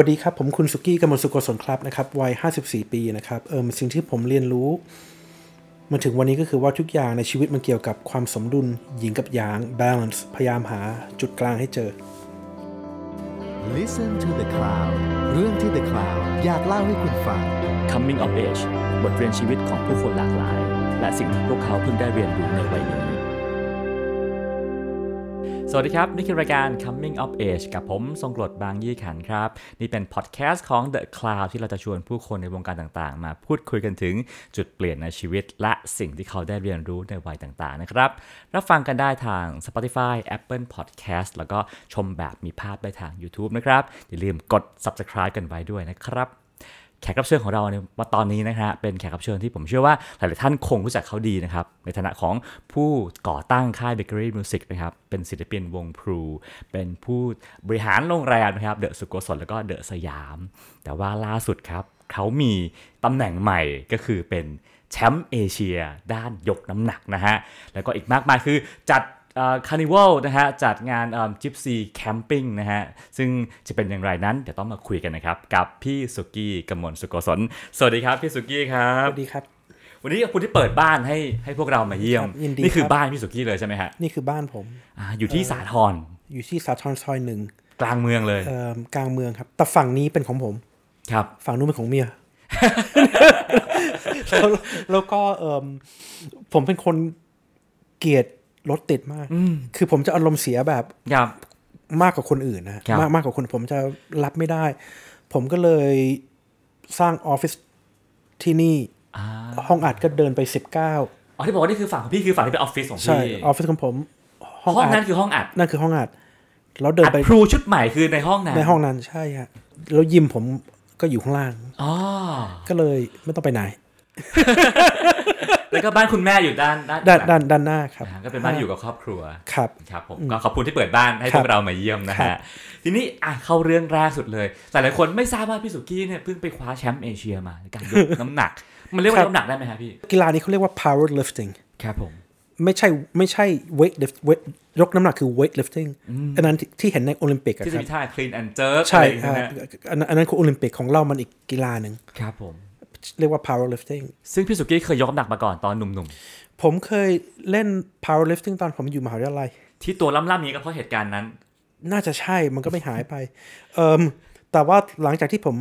วัสดีครับ ผมคุณสุกี้กำมลสุโกศลครับนะครับวัย 54 ปีนะครับเออสิ่งที่ผมเรียนรู้มาถึงวันนี้ก็คือว่าทุกอย่างในชีวิตมันเกี่ยวกับความสมดุลหญิงกับหยาง balance พยายามหาจุดกลางให้เจอ Listen to the Cloud เรื่องที่ The Cloud อยากเล่าให้คุณฟัง Coming of Age บทเรียนชีวิตของผู้คนหลากหลาย และสิ่งที่พวกเขาเพิ่งได้เรียนรู้ในวัยนี้ สวัสดีครับ นี่คือรายการ Coming of Age กับผมทรงกรดบางยี่ขันครับ นี่เป็นพอดแคสต์ของ The Cloud ที่เราจะชวนผู้คนในวงการต่างๆ มาพูดคุยกันถึงจุดเปลี่ยนในชีวิต และสิ่งที่เขาได้เรียนรู้ในวัยต่างๆ นะครับ รับฟังกันได้ทาง Spotify Apple Podcast แล้วก็ชมแบบมีภาพได้ทาง YouTube นะครับ อย่าลืมกด Subscribe กันไว้ด้วยนะครับ แขกรับเชิญของเราในวันตอนนี้นะฮะเป็นแขกรับเชิญที่ผมเชื่อว่าหลาย ๆ ท่านคงรู้จักเขาดีนะครับ ในฐานะของผู้ก่อตั้งค่าย Bakery Music นะครับ เป็นศิลปินวงพรูเป็นผู้บริหารโรงแรมนะครับ The Sukosol แล้วก็ The Siam แต่ว่าล่าสุดครับเขามีตำแหน่งใหม่ก็คือเป็นแชมป์เอเชียด้านยกน้ำหนักนะฮะ แล้วก็อีกมากมายคือจัด carnival นะฮะจัดงาน gypsy camping นะฮะซึ่งจะเป็นอย่างไรนั้นเดี๋ยวต้องมาคุยกันนะครับ กับพี่สุกี้กมลสุโกศลสวัสดีครับพี่สุกี้ครัสบวัสดีครับวันนี้คุณที่เปิดบ้านให้ให้พวกเรามาเยี่ยมครับยินดีนี่คือครับบ้านพี่สุกี้เลยใช่ไหมฮะนี่คือบ้านผมอ่าอยู่ที่สาทรอยู่ที่สาทรซอยหนึ่งกลางเมืองเลยเอ่อกลางเมืองครับ แต่ฝั่งนี้เป็นของผม ครับ ฝั่งนู้นเป็นของเมียแล้วแล้วก็เอ่มผมเป็นคนเกลียด รถติดมาก คือผมจะอารมณ์เสียแบบครับมากกว่าคนอื่นนะฮะครับมากมากกว่าคนผมจะรับไม่ได้ ผมก็เลยสร้างออฟฟิศที่นี่อ่าห้องอัดก็เดินไป19อ๋อที่บอกว่านี่คือฝั่งของพี่คือฝั่งที่เป็นออฟฟิศของใช่พี่ออฟฟิศของผมห้องห้องอันั้ดนคือห้องอัดนั่นคือห้องอัดแล้วเดินอัดไปครูชุดใหม่คือในห้องนั้นในห้องนั้นใช่ฮะแล้วยิมผมก็อยู่ข้างล่างอ๋อก็เลยไม่ต้องไปไหน แล้วก็บ้านคุณแม่อยู่ด้านด้านด้านหลังด้านด้านหน้าครับอ่าก็เป็นบ้านที่อยู่กับครอบครัวครับครับผมก็ขอบคุณที่เปิดบ้านให้ครัพบวกเรามาเยี่ยมนะครัฮะบทีนี้อะเข้าเรื่องแรกสุดเลยหลายๆคนไม่ทราบว่าพี่สุกี้เนี่ยเพิ่งไปคว้าแชมป์เอเชียมาในการยกน้ำหนัก มันเรียกว่าครับน้ำหนักได้ไหมฮะพี่กีฬานี้เขาเรียกว่า power lifting ครับผมไม่ใช่ไม่ใช่ weight lift weight ยกน้ำหนักคือ weight lifting อันนั้นที่ที่เห็นในโอลิมปิกอะที่คจะรับมีท่า clean and jerk ใช่อะไรอย่างเงี้ยอ่านะอันนั้นอันนั้นคือโอลิมปิกของเรามันอีกกีฬาหนึ่งครับผม เรียกว่า power lifting ซึ่งพี่สุกี้เคยยกน้ำหนักมาก่อนตอนหนุ่มผมเคยเล่น power lifting ตอนผมอยู่มหาวิทยาลัยๆที่ตัวล่ำๆนี้ก็เพราะเหตุการณ์นั้น น่าจะใช่ มันก็ไม่หายไป เอิมแต่ว่าหลังจากที่ผม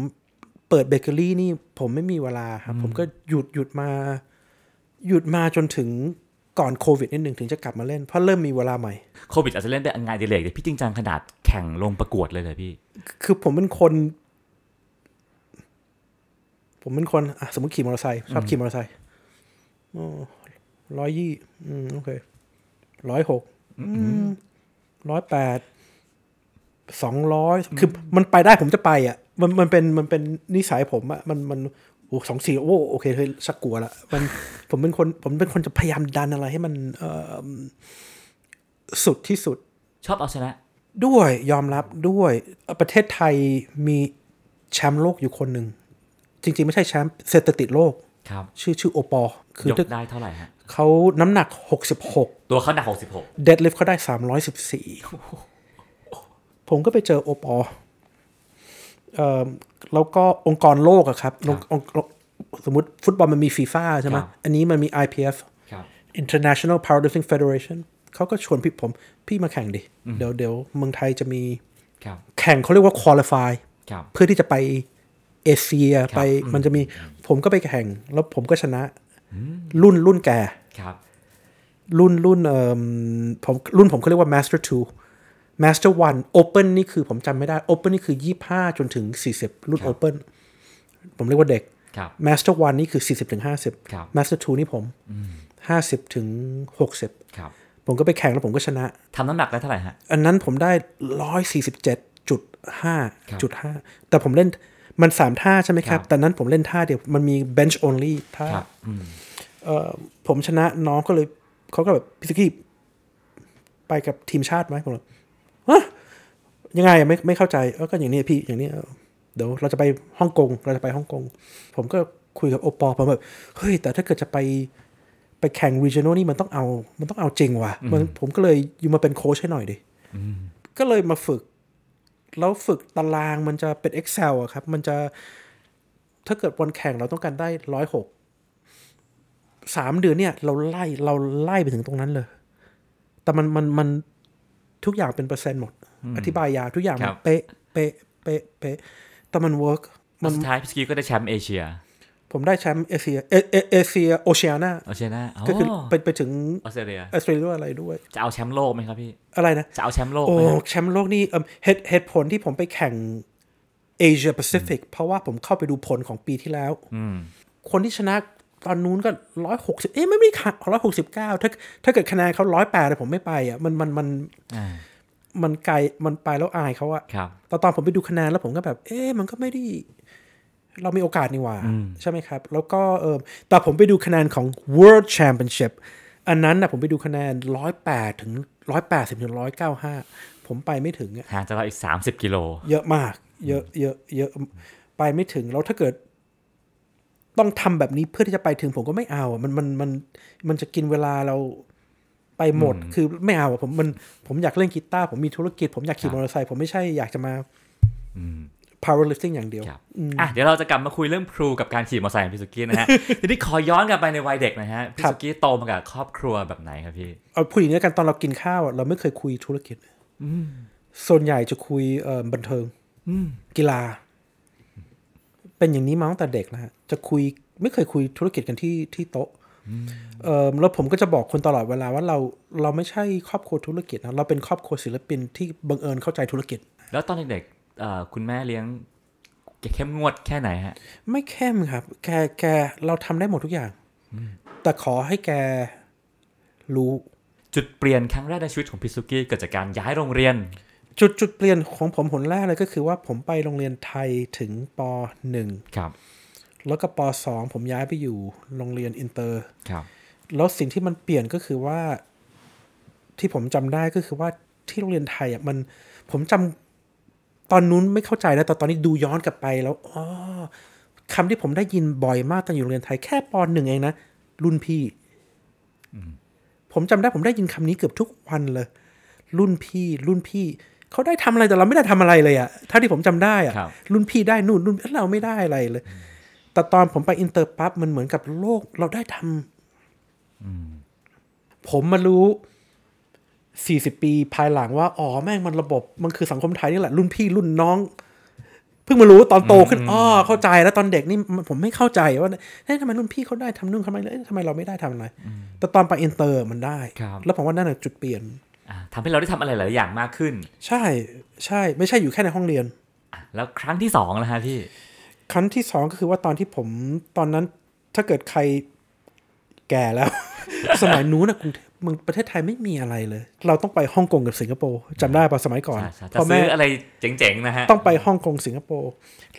เปิดเบเกอรี่นี่ผมไม่มีเวลาครับ ผมก็หยุดหยุดมา หยุดมาจนถึงก่อนโควิดนิดหนึ่งถึงจะกลับมาเล่น เพราะเริ่มมีเวลาใหม่ โควิดอาจจะเล่นเป็นงานอดิเรกแต่พี่จริงจังขนาดแข่งลงประกวดเลยเลยพี่ คือผมเป็นคน ผมเป็นคนอะสมมติขี่มอเตอร์ไซค์ชอบขี่มอเตอร์ไซค์ร้อยยี่อืมโอเคร้อยหกร้อยแปดสองร้อยคือมันไปได้ผมจะไปอะ มันมันเป็นมันเป็นนิสัยผมอะมันมันโอ้สองสี่โอ้โอเคเฮ้ยชักกลัวละมันผมเป็นคนผมเป็นคนจะพยายามดันอะไรให้มันเอ่อสุดที่สุด ชอบเอาชนะ ด้วยยอมรับด้วยประเทศไทยมีแชมป์โลกอยู่คนหนึ่ง จริง ๆ ไม่ใช่แชมป์เซตติดโลกครับชื่อชื่อโอปอคือยกถ้าได้เท่าไหร่ฮะเขาน้ำหนัก 66 ตัวเขาหนัก 66 เดดลิฟเขาได้ 314 ผมก็ไปเจอโอปอเอ่อแล้วก็องค์กรโลกอะครับองค์องค์สมมติฟุตบอลมันมีฟีฟ่าใช่ไหมครับอันนี้มันมี IPF ครับ International Powerlifting Federation เขาก็ชวนพี่ผมพี่มาแข่งดิ เดี๋ยวเดี๋ยวเมืองไทยจะมีครับแข่งเขาเรียกว่า qualify ครับเพื่อที่จะไป เอเชียไปอืมมันจะมีผมก็ไปแข่ง แล้วผมก็ชนะ รุ่นรุ่นแก่ครับรุ่นรุ่นเอ่อผมรุ่นผมเขาเรียกว่า master 2 master 1 open นี่คือผมจำไม่ได้ open นี่คือ 25 จนถึง 40 รุ่น open ผมเรียกว่าเด็กครับ master 1 นี่คือ 40 ถึงครับ50 master 2 นี่ผม 50 ถึง 60ครับผมก็ไปแข่งแล้วผมก็ชนะทำน้ำหนักได้เท่าไหร่ฮะ อันนั้นผมได้ร้อยสี่สิบเจ็ดจุดห้าจุดห้าแต่ผมเล่น มันสามท่าใช่ไหมครับครับ แต่นั้นผมเล่นท่าเดียว มันมี bench only ท่าครับอืมเอ่อผมชนะน้องก็เลยเขาก็แบบพี่สกี้ไปกับทีมชาติไหมผมบอกฮะยังไงอะไม่ไม่เข้าใจเออก็อย่างนี้พี่อย่างนี้เออเดี๋ยวเราจะไปฮ่องกง เราจะไปฮ่องกง ผมก็คุยกับโอปอล์ผมแบบเฮ้ย แต่ถ้าเกิดจะไปไปแข่ง regional นี่มันต้องเอา มันต้องเอาจริงว่ะมันผมก็เลยอยู่มาเป็นโค้ชให้หน่อยดิก็เลยมาฝึก แล้วฝึกตารางมันจะเป็น Excel อะครับ มันจะถ้าเกิดวันแข่งเราต้องการได้ร้อยหกสามเดือนเนี่ยเราไล่เราไล่ไปถึงตรงนั้นเลย แต่มันมันมันทุกอย่างเป็นเปอร์เซ็นต์หมด อธิบายยาวทุกอย่างมันครับเป๊ะเป๊ะเป๊ะเป๊ะแต่มัน work แล้วสุดท้ายพี่สุกี้ก็ได้แชมป์เอเชีย ผมได้แชมป์เอเชียเอเอเอเชียโอเชียนาโอเชียนาก็คือไปไปถึงออสเตรเลียออสเตรเลียอะไรด้วย จะเอาแชมป์โลกไหมครับพี่ อะไรนะ จะเอาแชมป์โลกโอ้ไหมครับแชมป์โลกนี่เอิ่มเหตุเหตุผลที่ผมไปแข่งเอเชียแปซิฟิกเพราะว่าผมเข้าไปดูผลของปีที่แล้วอืมคนที่ชนะตอนนู้นก็ร้อยหกสิบเอ๊ะไม่ไม่ค่ะร้อยหกสิบเก้าถ้าถ้าเกิดคะแนนเขาร้อยแปดผมไม่ไปอะมันมันมันอ่ามันไกลมันไปแล้วอายเขาอะครับตอนตอนผมไปดูคะแนนแล้วผมก็แบบ เอ๊ะมันก็ไม่ได้ เรามีโอกาสนี่หว่า ใช่ไหมครับ แล้วก็เออแต่ผมไปดูคะแนนของ World Championship อันนั้นนะผมไปดูคะแนนร้อยแปดถึงร้อยแปดสิบถึงร้อยเก้าห้าผมไปไม่ถึงอะห่างจากเราอีก 30 กิโล เยอะมาก เยอะเยอะเยอะไปไม่ถึง แล้วถ้าเกิด ต้องทำแบบนี้เพื่อที่จะไปถึงผมก็ไม่เอาอะมันมันมันมันจะกินเวลาเราไปหมด คือไม่เอาอะผมมันผมอยากเล่นกีตาร์ผมมีธุรกิจ ผมอยากขี่มอเตอร์ไซค์ผมไม่ใช่อยากจะมา powerlifting อย่างเดียวครับอะเดี๋ยวเราจะกลับมาคุยเรื่องพลูกับการขี่มอเตอร์ไซค์ของพี่สุกี้นะฮะ ทีนี้ขอย้อนกลับไปในวัยเด็กนะฮะ พี่ครับสุกี้โตมากับครอบครัวแบบไหนครับพี่ เอาพูดอย่างนี้แล้วกันตอนเรากินข้าวอะเราไม่เคยคุยธุรกิจส่วนใหญ่จะคุยเอ่อบันเทิงกีฬา เป็นอย่างนี้มาตั้งแต่เด็กแล้วฮะ จะคุยไม่เคยคุยธุรกิจกันที่ที่โต๊ะเอ่อแล้วผมก็จะบอกคนตลอดเวลาว่าเราเราไม่ใช่ครอบครัวธุรกิจนะเราเป็นครอบครัวศิลปินที่บังเอิญเข้าใจธุรกิจ แล้วตอนเด็กๆเอ่อ คุณแม่เลี้ยงเข้มงวดแค่ไหนฮะ ไม่เข้มครับ แกแกเราทำได้หมดทุกอย่าง แต่ขอให้แกรู้ จุดเปลี่ยนครั้งแรกในชีวิตของพี่สุกี้เกิดจากการย้ายโรงเรียน จุดจุดเปลี่ยนของผมหนแรกเลยก็คือว่าผมไปโรงเรียนไทยถึงปหนึ่งครับ แล้วก็ปสองผมย้ายไปอยู่โรงเรียนอินเตอร์ครับ แล้วสิ่งที่มันเปลี่ยนก็คือว่า ที่ผมจำได้ก็คือว่าที่โรงเรียนไทยอะมันผมจำ ตอนนู้นไม่เข้าใจนะแต่ตอนนี้ดูย้อนกลับไปแล้วอ๋อคำที่ผมได้ยินบ่อยมากตอนอยู่โรงเรียนไทยแค่ปหนึ่งเองนะ รุ่นพี่ผมจำได้ผมได้ยินคำนี้เกือบทุกวันเลย รุ่นพี่ รุ่นพี่เขาได้ทำอะไรแต่เราไม่ได้ทำอะไรเลยอะเท่าที่ผมจำได้อะครับรุ่นพี่ได้นู่นรุ่นเราไม่ได้อะไรเลย แต่ตอนผมไปอินเตอร์ปั๊บมันเหมือนกับโลกเราได้ทำผมมารู้ สี่สิบปีภายหลังว่าอ๋อแม่งมันระบบมันคือสังคมไทยนี่แหละรุ่นพี่รุ่นน้อง เพิ่งมารู้ตอนโตขึ้นอ๋อเข้าใจแล้วตอนเด็กนี่มันผมไม่เข้าใจว่าเฮ้ยทำไมรุ่นพี่เขาได้ทำนู่นทำไมเอ้ยทำไมเราไม่ได้ทำอะไรแต่ตอนไปอินเตอร์มันได้ครับแล้วผมว่านั่นแหละจุดเปลี่ยนอ่าทำให้เราได้ทำอะไรหลายอย่างมากขึ้น ใช่ใช่ไม่ใช่อยู่แค่ในห้องเรียนอะแล้วครั้งที่สองแล้วฮะพี่ ครั้งที่สองก็คือว่าตอนที่ผมตอนนั้นถ้าเกิดใครแก่แล้ว สมัยนู้นนะกรุงเทพเมืองประเทศไทยไม่มีอะไรเลย เราต้องไปฮ่องกงกับสิงคโปร์จำได้ปะสมัยก่อนใช่ใช่จะพ่อแม่ซื้ออะไรเจ๋งๆนะฮะต้องไปฮ่องกงสิงคโปร์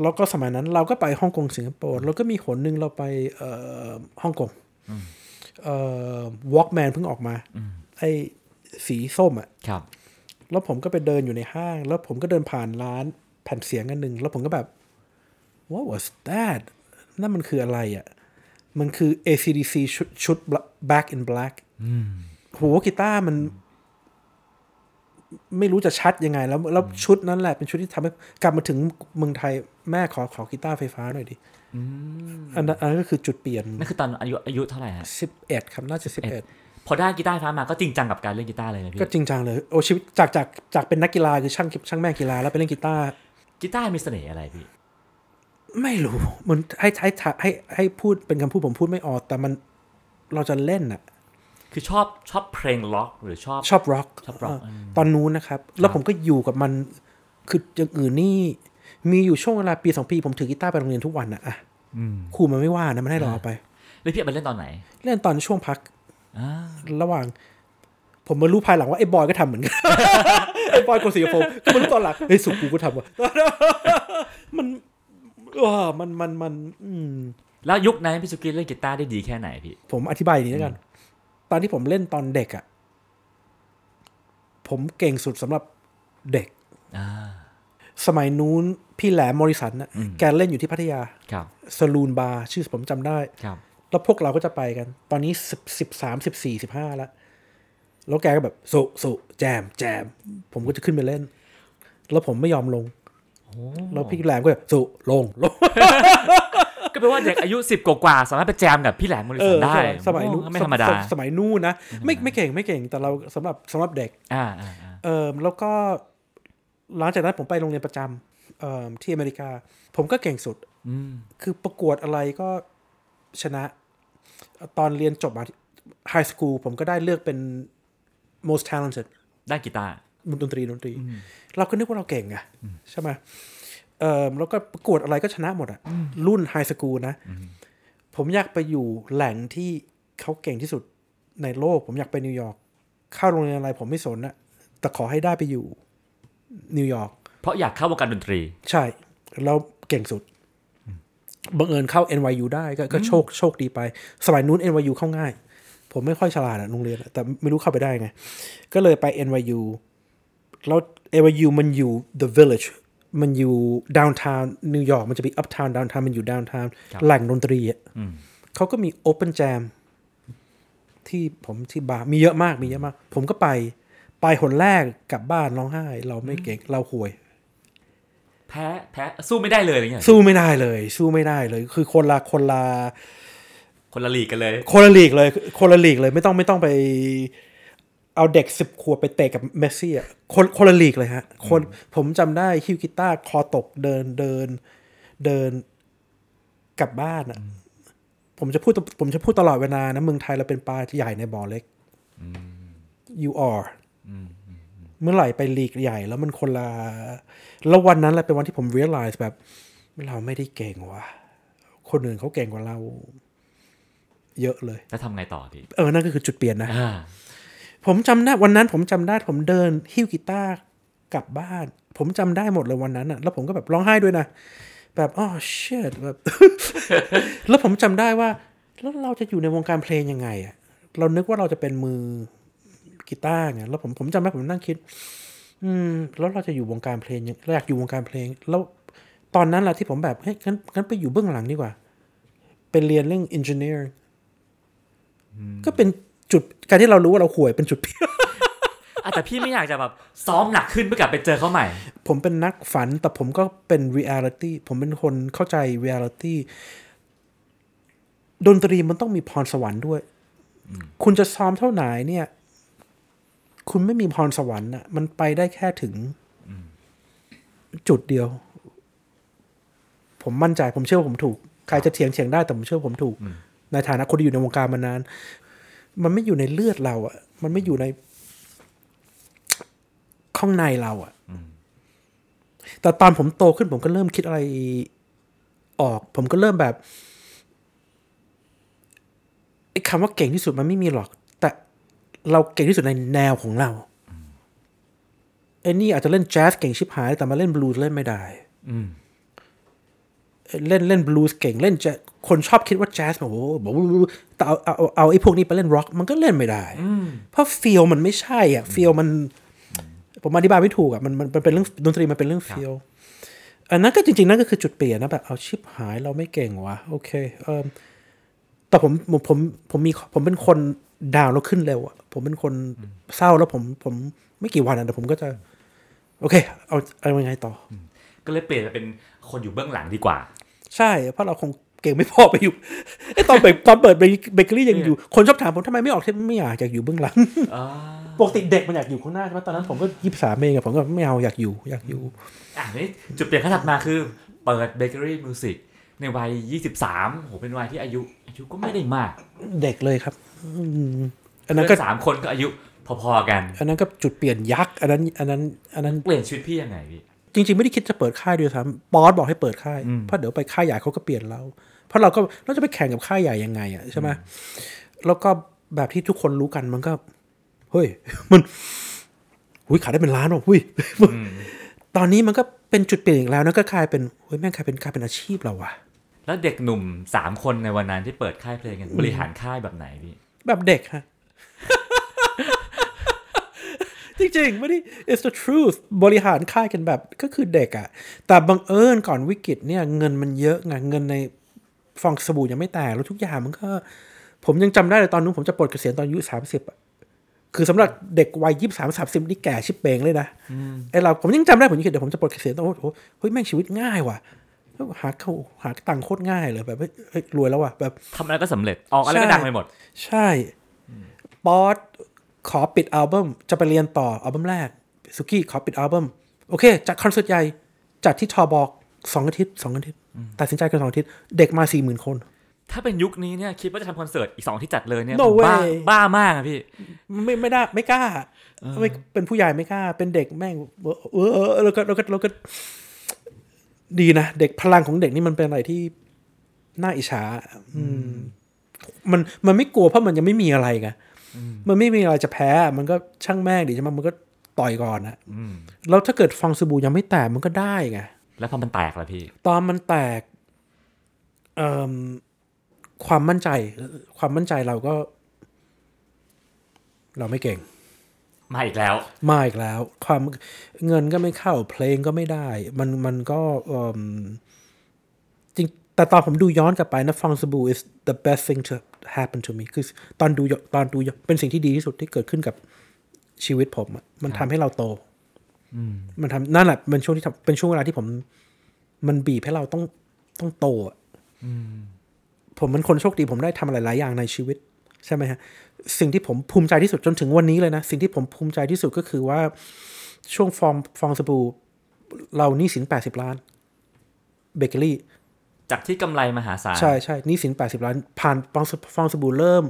แล้วก็สมัยนั้นเราก็ไปฮ่องกงสิงคโปร์แล้วก็มีหนหนึ่งเราไปเอ่อฮ่องกงเอ่อวอล์กแมนเพิ่งออกมาไอ้สีส้มอะครับแล้วผมก็ไปเดินอยู่ในห้าง แล้วผมก็เดินผ่านร้านแผ่นเสียงอันหนึ่งแล้วผมก็แบบ what was that นั่นมันคืออะไรอะ มันคือ ACDC ชุดชุด Back in Black โหกีตาร์มัน ไม่รู้จะชัดยังไง แล้วแล้วชุดนั้นแหละเป็นชุดที่ทำให้กลับมาถึงเมืองไทยแม่ขอขอกีตาร์ไฟฟ้าหน่อยดิอันนั้นอันนั้นก็คือจุดเปลี่ยนนั่นคือตอนอายุอายุเท่าไหร่ฮะสิบเอ็ดครับน่าจะสิบเอ็ดพอได้กีตาร์ไฟฟ้ามาก็จริงจังกับการเล่นกีตาร์เลยนะพี่ก็จริงจังเลยโอ้ชีวิตจากจากจากเป็นนักกีฬาคือช่างช่างแม่งกีฬาแล้วไปเล่นกีตาร์กีตาร์มีเสน่ห์อะไรพี่ไม่รู้มันให้ให้ให้ให้ให้พูดเป็นคำพูดผมพูดไม่ออก แต่มันเราจะเล่นอะ คือชอบชอบเพลงล็อก หรือชอบชอบร็อกชอบ rock ตอนนู้นนะครับ แล้วผมก็อยู่กับมันคืออย่างอื่นนี่ มีอยู่ช่วงเวลาปีสองปี ผมถือกีตาร์ไปโรงเรียนทุกวันอะอะครูมันไม่ว่านะมันให้เราเอาไป แล้วพี่เอาไปเล่นตอนไหน เล่นตอนช่วงพักอ่าระหว่าง ผมมารู้ภายหลังว่าไอ้บอยก็ทำเหมือนกันไอ้บอยคนสิงคโปร์ก็มารู้ตอนหลังเฮ้ยสุกูก็ทำว่ะมันเออมันมันมัน อืมแล้วยุคนั้นพี่สุกี้เล่นกีตาร์ได้ดีแค่ไหนพี่ ผมอธิบายอย่างนี้แล้วกัน ตอนที่ผมเล่นตอนเด็กอะ่ะ ผมเก่งสุดสำหรับเด็กอ่าสมัยนู้นพี่แหลมมอริสันน่ะแกเล่นอยู่ที่พัทยาครับสลูนบาร์ชื่อผมจำได้ครับแล้วพวกเราก็จะไปกัน ตอนนี้สิบสิบสามสิบสี่สิบห้าแล้ว แล้วแกก็แบบสุสุแจมแจม ผมก็จะขึ้นไปเล่น แล้วผมไม่ยอมลงแล้วพี่แหลมก็สุลงลง ก็แปลว่าเด็กอายุ 10 กว่าๆสามารถไปแจมกับพี่แหลมมอริเอสัอนได้ สมัยนู้นโอ้ไม่ธรรมดาสสมัยนู้นนะ ไม่ไม่เก่งไม่เก่งแต่เราสำหรับสำหรับเด็กอ่าอ่าอ่าเออแล้วก็หลังจากนั้นผมไปโรงเรียนประจำเอ่อที่อเมริกา ผมก็เก่งสุดอืมคือประกวดอะไรก็ชนะ ตอนเรียนจบมาไฮสคูลผมก็ได้เลือกเป็น most talented ได้กีตาร์ดนตรีดนตรี เราก็นึกว่าเราเก่งไงใช่ไหม เออแล้วก็ประกวดอะไรก็ชนะหมดอะรุ่น high school นะ ผมอยากไปอยู่แหล่งที่เขาเก่งที่สุดในโลก ผมอยากไปนิวยอร์กเข้าโรงเรียนอะไรผมไม่สนอะแต่ขอให้ได้ไปอยู่นิวยอร์กเพราะอยากเข้าวงการดนตรี ใช่แล้วเก่งสุดบังเอิญเข้า NYU ได้ก็ก็โชคโชคดีไป สมัยนู้น NYU เข้าง่าย ผมไม่ค่อยฉลาดอะโรงเรียนอะแต่ไม่รู้เข้าไปได้ไง ก็เลยไป NYU แล้ว NYU มันอยู่ the village มันอยู่ downtown นิวยอร์กมันจะมี uptown downtown มันอยู่ downtown ครับแหล่งดนตรีอะเขาก็มี open jam ที่ผมที่บาร์มีเยอะมากมีเยอะมาก ผมก็ไปไปหนแรกกลับบ้านร้องไห้ เราไม่เก่งเราห่วย แพ้แพ้สู้ไม่ได้เลยอะไรเงี้ยสู้ไม่ได้เลย สู้ไม่ได้เลย คือคนละคนละคนละลีกกันเลย คนละลีกเลย คนละลีกเลยไม่ต้องไม่ต้องไป เอาเด็กสิบขวบไปเตะกับเมสซี่อะคนคนละลีกเลยฮะ คนผมจำได้ฮิวกิต้าร์คอตกเดินเดินเดินกลับบ้านอะ ผมจะพูดผมจะพูดตลอดเวลานะเมืองไทยเราเป็นปลาใหญ่ในบ่อเล็ก you are เมื่อไหร่ไปลีกใหญ่ แล้วมันคนละแล้ววันนั้นแหละเป็นวันที่ผม realize แบบ เราไม่ได้เก่งว่ะคนอื่นเขาเก่งกว่าเรา เยอะเลย แล้วทำไงต่อพี่ เออ นั่นก็คือจุดเปลี่ยนนะอ่า ผมจำได้วันนั้นผมจำได้ผมเดินหิ้วกีตาร์กลับบ้าน ผมจำได้หมดเลยวันนั้นอะแล้วผมก็แบบร้องไห้ด้วยนะ แบบอ๋อ shit แบบ แล้วผมจำได้ว่า แล้วเราจะอยู่ในวงการเพลงยังไงอะเรานึกว่าเราจะเป็นมือกีตาร์ไงแล้วผมผมจำได้ผมนั่งคิด อืม แล้วเราจะอยู่วงการเพลงยังเราอยากอยู่วงการเพลง แล้วตอนนั้นแหละที่ผมแบบเฮ้ยงั้นงั้นไปอยู่เบื้องหลังดีกว่า เป็นเรียนเรื่อง engineer ก็เป็น จุดการที่เรารู้ว่าเราห่วยเป็นจุดเปลี่ยนอะแต่พี่ไม่อยากจะแบบซ้อมหนักขึ้นเพื่อกลับไปเจอเขาใหม่ ผมเป็นนักฝันแต่ผมก็เป็น reality ผมเป็นคนเข้าใจ reality ดนตรีมันต้องมีพรสวรรค์ด้วย คุณจะซ้อมเท่าไหนเนี่ย คุณไม่มีพรสวรรค์อะมันไปได้แค่ถึงจุดเดียว ผมมั่นใจผมเชื่อว่าผมถูก ใครจะเถียงเถียงได้แต่ผมเชื่อว่าผมถูก ในฐานะคนที่อยู่ในวงการมานาน มันไม่อยู่ในเลือดเราอะ มันไม่อยู่ในข้างในเราอะแต่ตอนผมโตขึ้นผมก็เริ่มคิดอะไรออก ผมก็เริ่มแบบไอ้คำว่าเก่งที่สุดมันไม่มีหรอก แต่เราเก่งที่สุดในแนวของเราไอ้นี่อาจจะเล่นแจ๊สเก่งชิบหาย แต่มาเล่นบลูส์เล่นไม่ได้อืมเล่นเล่นบลูส์เก่งเล่นแจ๊ส คนชอบคิดว่าแจ๊สแบบโอ้โหบอกว่าแต่เอาเอาเอาเอาไอ้พวกนี้ไปเล่นร็อกมันก็เล่นไม่ได้ เพราะฟีลมันไม่ใช่อะฟีลมัน ผมอธิบายไม่ถูกอะมันมันมันเป็นเรื่องดนตรีมันเป็นเรื่องฟีลอันนั้นก็จริงๆ นั่นก็คือจุดเปลี่ยนนะแบบเอาชิบหายเราไม่เก่งวะโอเคเออแต่ผมผมผมผมมีผมเป็นคนดาวน์แล้วขึ้นเร็วอะผมเป็นคนเศร้าแล้วผมผมไม่กี่วันอะแต่ผมก็จะ โอเค เอาเอายังไงต่ออก็เลยเปลี่ยนมาเป็นคนอยู่เบื้องหลังดีกว่า ใช่ เพราะเราคง เก่งไม่พอไปอยู่ไอ้ตอนเปิดตอนเปิดเบเกอรี่ยังอยู่ คนชอบถามผมทำไมไม่ออกเทปไม่อยากอยากอยู่เบื้องหลังอ่าปกติเด็กมันอยากอยู่ข้างหน้าใช่ไหมตอนนั้นผมก็ยี่สิบสามเองอะผมก็ไม่เอาอยากอยู่อยากอยู่อะนี่จุดเปลี่ยนขั้นถัดมาคือ เปิดเบเกอรี่มิวสิกในวัย23โหเป็นวัยที่อายุอายุก็ไม่ได้มาก เด็กเลยครับอืมอันนั้นก็เพื่อนสามคนก็อายุพอๆกัน อันนั้นก็จุดเปลี่ยนยักษ์อันนั้น อันนั้น อันนั้นเปลี่ยนชีวิตพี่ยังไงพี่ จริง ๆ ไม่ได้คิดจะเปิดค่ายด้วยซ้ำบอสบอกให้เปิดค่าย เพราะเดี๋ยวไปค่ายใหญ่เขาก็เปลี่ยนเรา เพราะเราก็เราจะไปแข่งกับค่ายใหญ่ยังไงอะใช่ไหมแล้วก็แบบที่ทุกคนรู้กันมันก็ เฮ้ย มันหุยขายได้เป็นล้านว่ะหุยตอนนี้มันก็เป็นจุดเปลี่ยนอีกแล้วนะก็กลายเป็นเฮ้ยแม่งกลายเป็นกลายเป็นอาชีพเราว่ะแล้วเด็กหนุ่มสามคนในวันนั้นที่เปิดค่ายเพลงกันบริหารค่ายแบบไหนพี่แบบเด็กฮะ จริงๆ ไม่ได้ it's the truth บริหารค่ายกันแบบก็คือเด็กอะแต่บังเอิญก่อนวิกฤตเนี่ยเงินมันเยอะไงเงินในฟองสบู่ยังไม่แตกแล้วทุกอย่างมันก็ ผมยังจำได้เลยตอนนู้นผมจะปลดเกษียณตอนอายุสามสิบอะคือสำหรับเด็กวัยยี่สามสามสิบนี่แก่ชิบเปงเลยนะไอเราผมยังจำได้ผมยังคิดเดี๋ยวผมจะปลดเกษียณโอ้โหเฮ้ยแม่งชีวิตง่ายว่ะหาเข้าหาตังค์โคตรง่ายเลยแบบเฮ้ยเฮ้ยรวยแล้วว่ะแบบทำอะไรก็สำเร็จออกอะไรก็ใช่ดังไปหมด ใช่ ป๊อต ขอปิดอัลบั้มจะไปเรียนต่ออัลบั้มแรกสุกี้ขอปิดอัลบั้มโอเคจัดคอนเสิร์ตใหญ่จัดที่ทอบอกสองอาทิตย์สองอาทิตย์ตัดสินใจกันสองอาทิตย์เด็กมาสี่หมื่นคน ถ้าเป็นยุคนี้เนี่ยคิดว่าจะทำคอนเสิร์ตอีกสองที่จัดเลยเนี่ย No ผมบ้า way บ้ามากอะพี่ ไม่ไม่ได้ไม่กล้าไม่เป็นผู้ใหญ่ไม่กล้า เป็นเด็กแม่งเออเออเออแล้วก็แล้วก็แล้วก็ดีนะ เด็กพลังของเด็กนี่มันเป็นอะไรที่น่าอิจฉาอืมมันมันไม่กลัวเพราะมันยังไม่มีอะไรไง มันไม่มีอะไรจะแพ้ มันก็ช่างแม่งดิใช่ไหมมันก็ต่อยก่อนนะแล้วถ้าเกิดฟองสบู่ยังไม่แตกมันก็ได้ไง แล้วพอมันแตกแล้วพี่ ตอนมันแตกเอ่มความมั่นใจ ความมั่นใจเราก็ เราไม่เก่ง มาอีกแล้ว มาอีกแล้ว ความเงินก็ไม่เข้าเพลงก็ไม่ได้ มันมันก็เอิ่มจริง แต่ตอนผมดูย้อนกลับไปนะฟองสบู่ is the best thing to happen to me คือตอนดูย้อนตอนดูย้อนเป็นสิ่งที่ดีที่สุดที่เกิดขึ้นกับชีวิตผมอะมันทำให้เราโตมันทำนั่นแหละเป็นช่วงที่ทำเป็นช่วงเวลาที่ผม มันบีบให้เราต้องต้องโตอะผมเป็นคนโชคดีผมได้ทำอะไรหลายอย่างในชีวิต ใช่ไหมฮะ สิ่งที่ผมภูมิใจที่สุดจนถึงวันนี้เลยนะ สิ่งที่ผมภูมิใจที่สุดก็คือว่าช่วงฟองฟองสบู่เราหนี้สินแปดสิบล้านเบเกอรี่ จากที่กำไรมหาศาล ใช่ใช่หนี้สินแปดสิบล้าน ผ่านฟองสฟองสบู่เริ่ม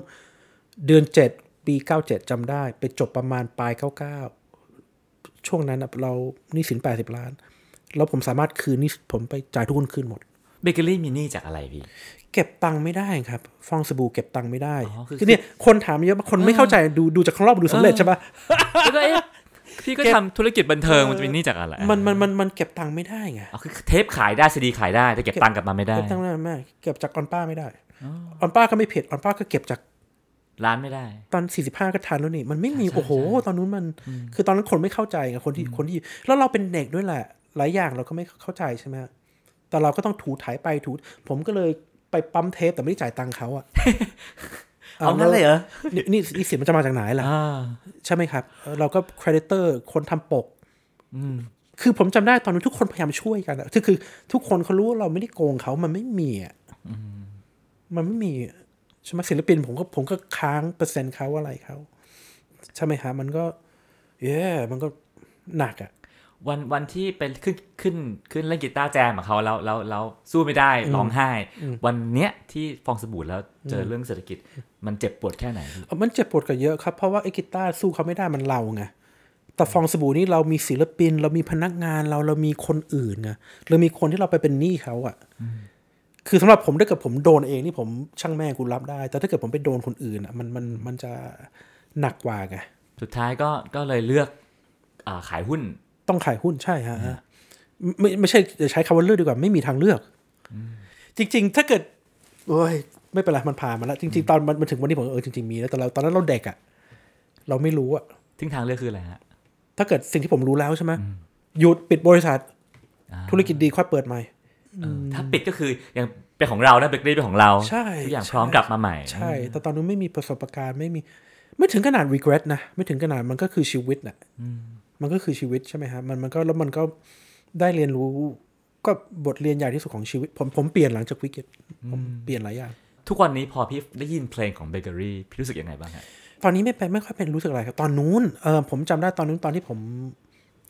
เดือนเจ็ดปีเก้าเจ็ดจำได้ ไปจบประมาณปลายเก้าเก้าช่วงนั้นน่ะเราหนี้สินแปดสิบล้าน แล้วผมสามารถคืนหนี้ผมไปจ่ายทุกคนคืนหมดเบเกอรี่มินี่จากอะไรพี่ เก็บตังค์ไม่ได้ครับ ฟองสบู่เก็บตังค์ไม่ได้อ๋อคือคือเนี่ยคนถามเยอะมากคนไม่เข้าใจดูดูจากข้างนอกดูสำเร็จใช่ปะแล้วก็เอ๊ะ พี่ก็เก็บทำธุรกิจบันเทิงมันจะมินี่จากอะไรมันมันมันมันเก็บตังค์ไม่ได้ไงอ๋อคือเทปขายได้ซีดีขายได้แต่เก็บตังค์กลับมาไม่ได้เก็บตังค์ไม่ได้แม่เก็บจากออนป้าไม่ได้ออนป้าก็ไม่เผ็ดออนป้าก็เก็บจากร้านไม่ได้ ตอนสี่สิบห้าก็ทันแล้วนี่ มันไม่มี โอ้โห ตอนนู้นมัน คือตอนนั้นคนไม่เข้าใจไงคนที่คนที่ แล้วเราเป็นเด็กด้วยแหละ หลายอย่างเราก็ไม่เข้าใจใช่ไหมแต่เราก็ต้องถูถ่ายไปถู ผมก็เลยไปปั๊มเทปแต่ไม่ได้จ่ายตังค์เขาอะ เอางั้นเลยเหรอ นี่นี่นี่สินมันจะมาจากไหนล่ะอ่าใช่ไหมครับเอ่อเราก็ครดิเตอร์คนทำปกคือผมจำได้ตอนนั้นทุกคนพยายามช่วยกันอะคือคือ ทุกคนเขารู้ว่าเราไม่ได้โกงเขามันไม่มีอะมันไม่มีใช่ไหมศิลปินผมก็ผมก็ค้างเปอร์เซ็นต์เขาอะไรเขาใช่ไหมฮะมันก็ เย้มันก็หนักอะ วันวันที่เป็นขึ้นขึ้นขึ้นเล่นกีตาร์แจมกับเขาแล้วแล้วแล้วสู้ไม่ได้ร้องไห้ วันเนี้ยที่ฟองสบู่แล้วเจอเรื่องเศรษฐกิจ มันเจ็บปวดแค่ไหนพี่เอ่อมันเจ็บปวดกันเยอะครับ เพราะว่าไอ้กีตาร์สู้เขาไม่ได้มันเราไงแต่ฟองสบู่นี่เรามีศิลปิน เรามีพนักงานเราเรามีคนอื่นไงเรามีคนที่เราไปเป็นหนี้เขาอะคือสำหรับผมถ้าเกิดผมโดนเองนี่ผมช่างแม่งกูรับได้ แต่ถ้าเกิดผมไปโดนคนอื่นอะมันมันมันจะหนักกว่าไงสุดท้ายก็ก็เลยเลือกอ่าขายหุ้น ต้องขายหุ้นใช่ฮะไม่ไม่ใช่จะใช้คำว่าเลือกดีกว่าไม่มีทางเลือก จริง ๆ ถ้าเกิดโอ้ยไม่เป็นไรมันผ่านมาแล้ว จริง ๆ ตอนมันมันถึงวันนี้ผมเออจริงๆมีแล้วแต่เราตอนนั้นเราเด็กอะเราไม่รู้อะทิ้งทางเลือกคืออะไรฮะถ้าเกิดสิ่งที่ผมรู้แล้วใช่ไหมหยุดปิดบริษัท ธุรกิจดีค่อยเปิดใหม่เออถ้าปิดก็คือยังเป็นของเรานะเบเกอรี่เป็นของเราใช่ทุกอย่างใช่พร้อมกลับมาใหม่ ใช่ แต่ตอนนู้นไม่มีประสบการณ์ไม่มี ไม่ถึงขนาด regret นะ ไม่ถึงขนาดมันก็คือชีวิตน่ะ มันก็คือชีวิตใช่ไหมฮะมันมันก็แล้วมันก็ได้เรียนรู้ก็บทเรียนใหญ่ที่สุดของชีวิต ผมผมเปลี่ยนหลังจากวิกฤตผมเปลี่ยนหลายอย่างทุกวันนี้พอพี่ได้ยินเพลงของเบเกอรี่พี่รู้สึกยังไงบ้างฮะตอนนี้ไม่เป็นไม่ค่อยเป็นรู้สึกอะไรครับ ตอนนู้นเออผมจำได้ตอนนู้นตอนที่ผม